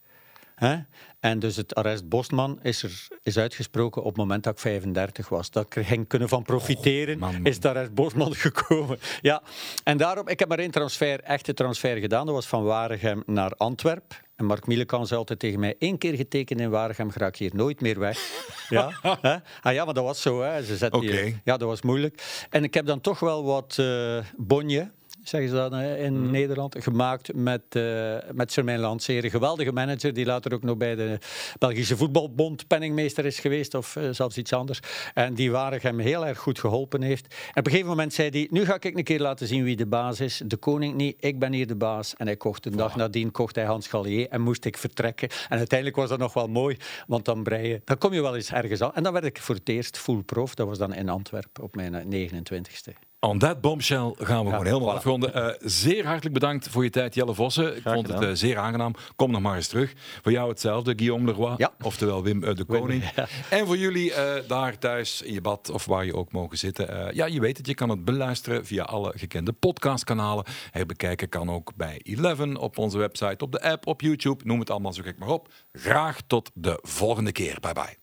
Hè? En dus het arrest Bosman is, er, is uitgesproken op het moment dat ik 35 was. Dat ik ging kunnen van profiteren, oh, is het arrest Bosman gekomen. Ja, en daarom, ik heb maar één transfer, echte transfer gedaan. Dat was van Waregem naar Antwerpen. En Mark Mielekan zei altijd tegen mij: één keer getekend in Waregem, ga ik hier nooit meer weg. ja, hè? Ah, ja, maar dat was zo. Hè. Ze zetten okay. ja, dat was moeilijk. En ik heb dan toch wel wat uh, bonje zeggen ze dat in mhm. Nederland, gemaakt met, uh, met Lanceren. Geweldige manager, die later ook nog bij de Belgische Voetbalbond penningmeester is geweest, of uh, zelfs iets anders. En die waren hem heel erg goed geholpen heeft. En op een gegeven moment zei hij, nu ga ik een keer laten zien wie de baas is. De koning niet, ik ben hier de baas. En hij kocht een dag nadien, kocht hij Hans Gallier en moest ik vertrekken. En uiteindelijk was dat nog wel mooi, want dan breien, dan kom je wel eens ergens aan. En dan werd ik voor het eerst full prof, dat was dan in Antwerpen op mijn 29ste. On that bombshell gaan we gewoon helemaal voilà. afronden. Uh, zeer hartelijk bedankt voor je tijd, Jelle Vossen. Ik vond het uh, zeer aangenaam. Kom nog maar eens terug. Voor jou hetzelfde, Guillaume Leroy. Ja. Oftewel Wim uh, de Koning. Ja. En voor jullie daar thuis in je bad of waar je ook mogen zitten. ja, je weet het, je kan het beluisteren via alle gekende podcastkanalen. Herbekijken kan ook bij Eleven op onze website, op de app, op YouTube. Noem het allemaal zo gek maar op. Graag tot de volgende keer. Bye bye.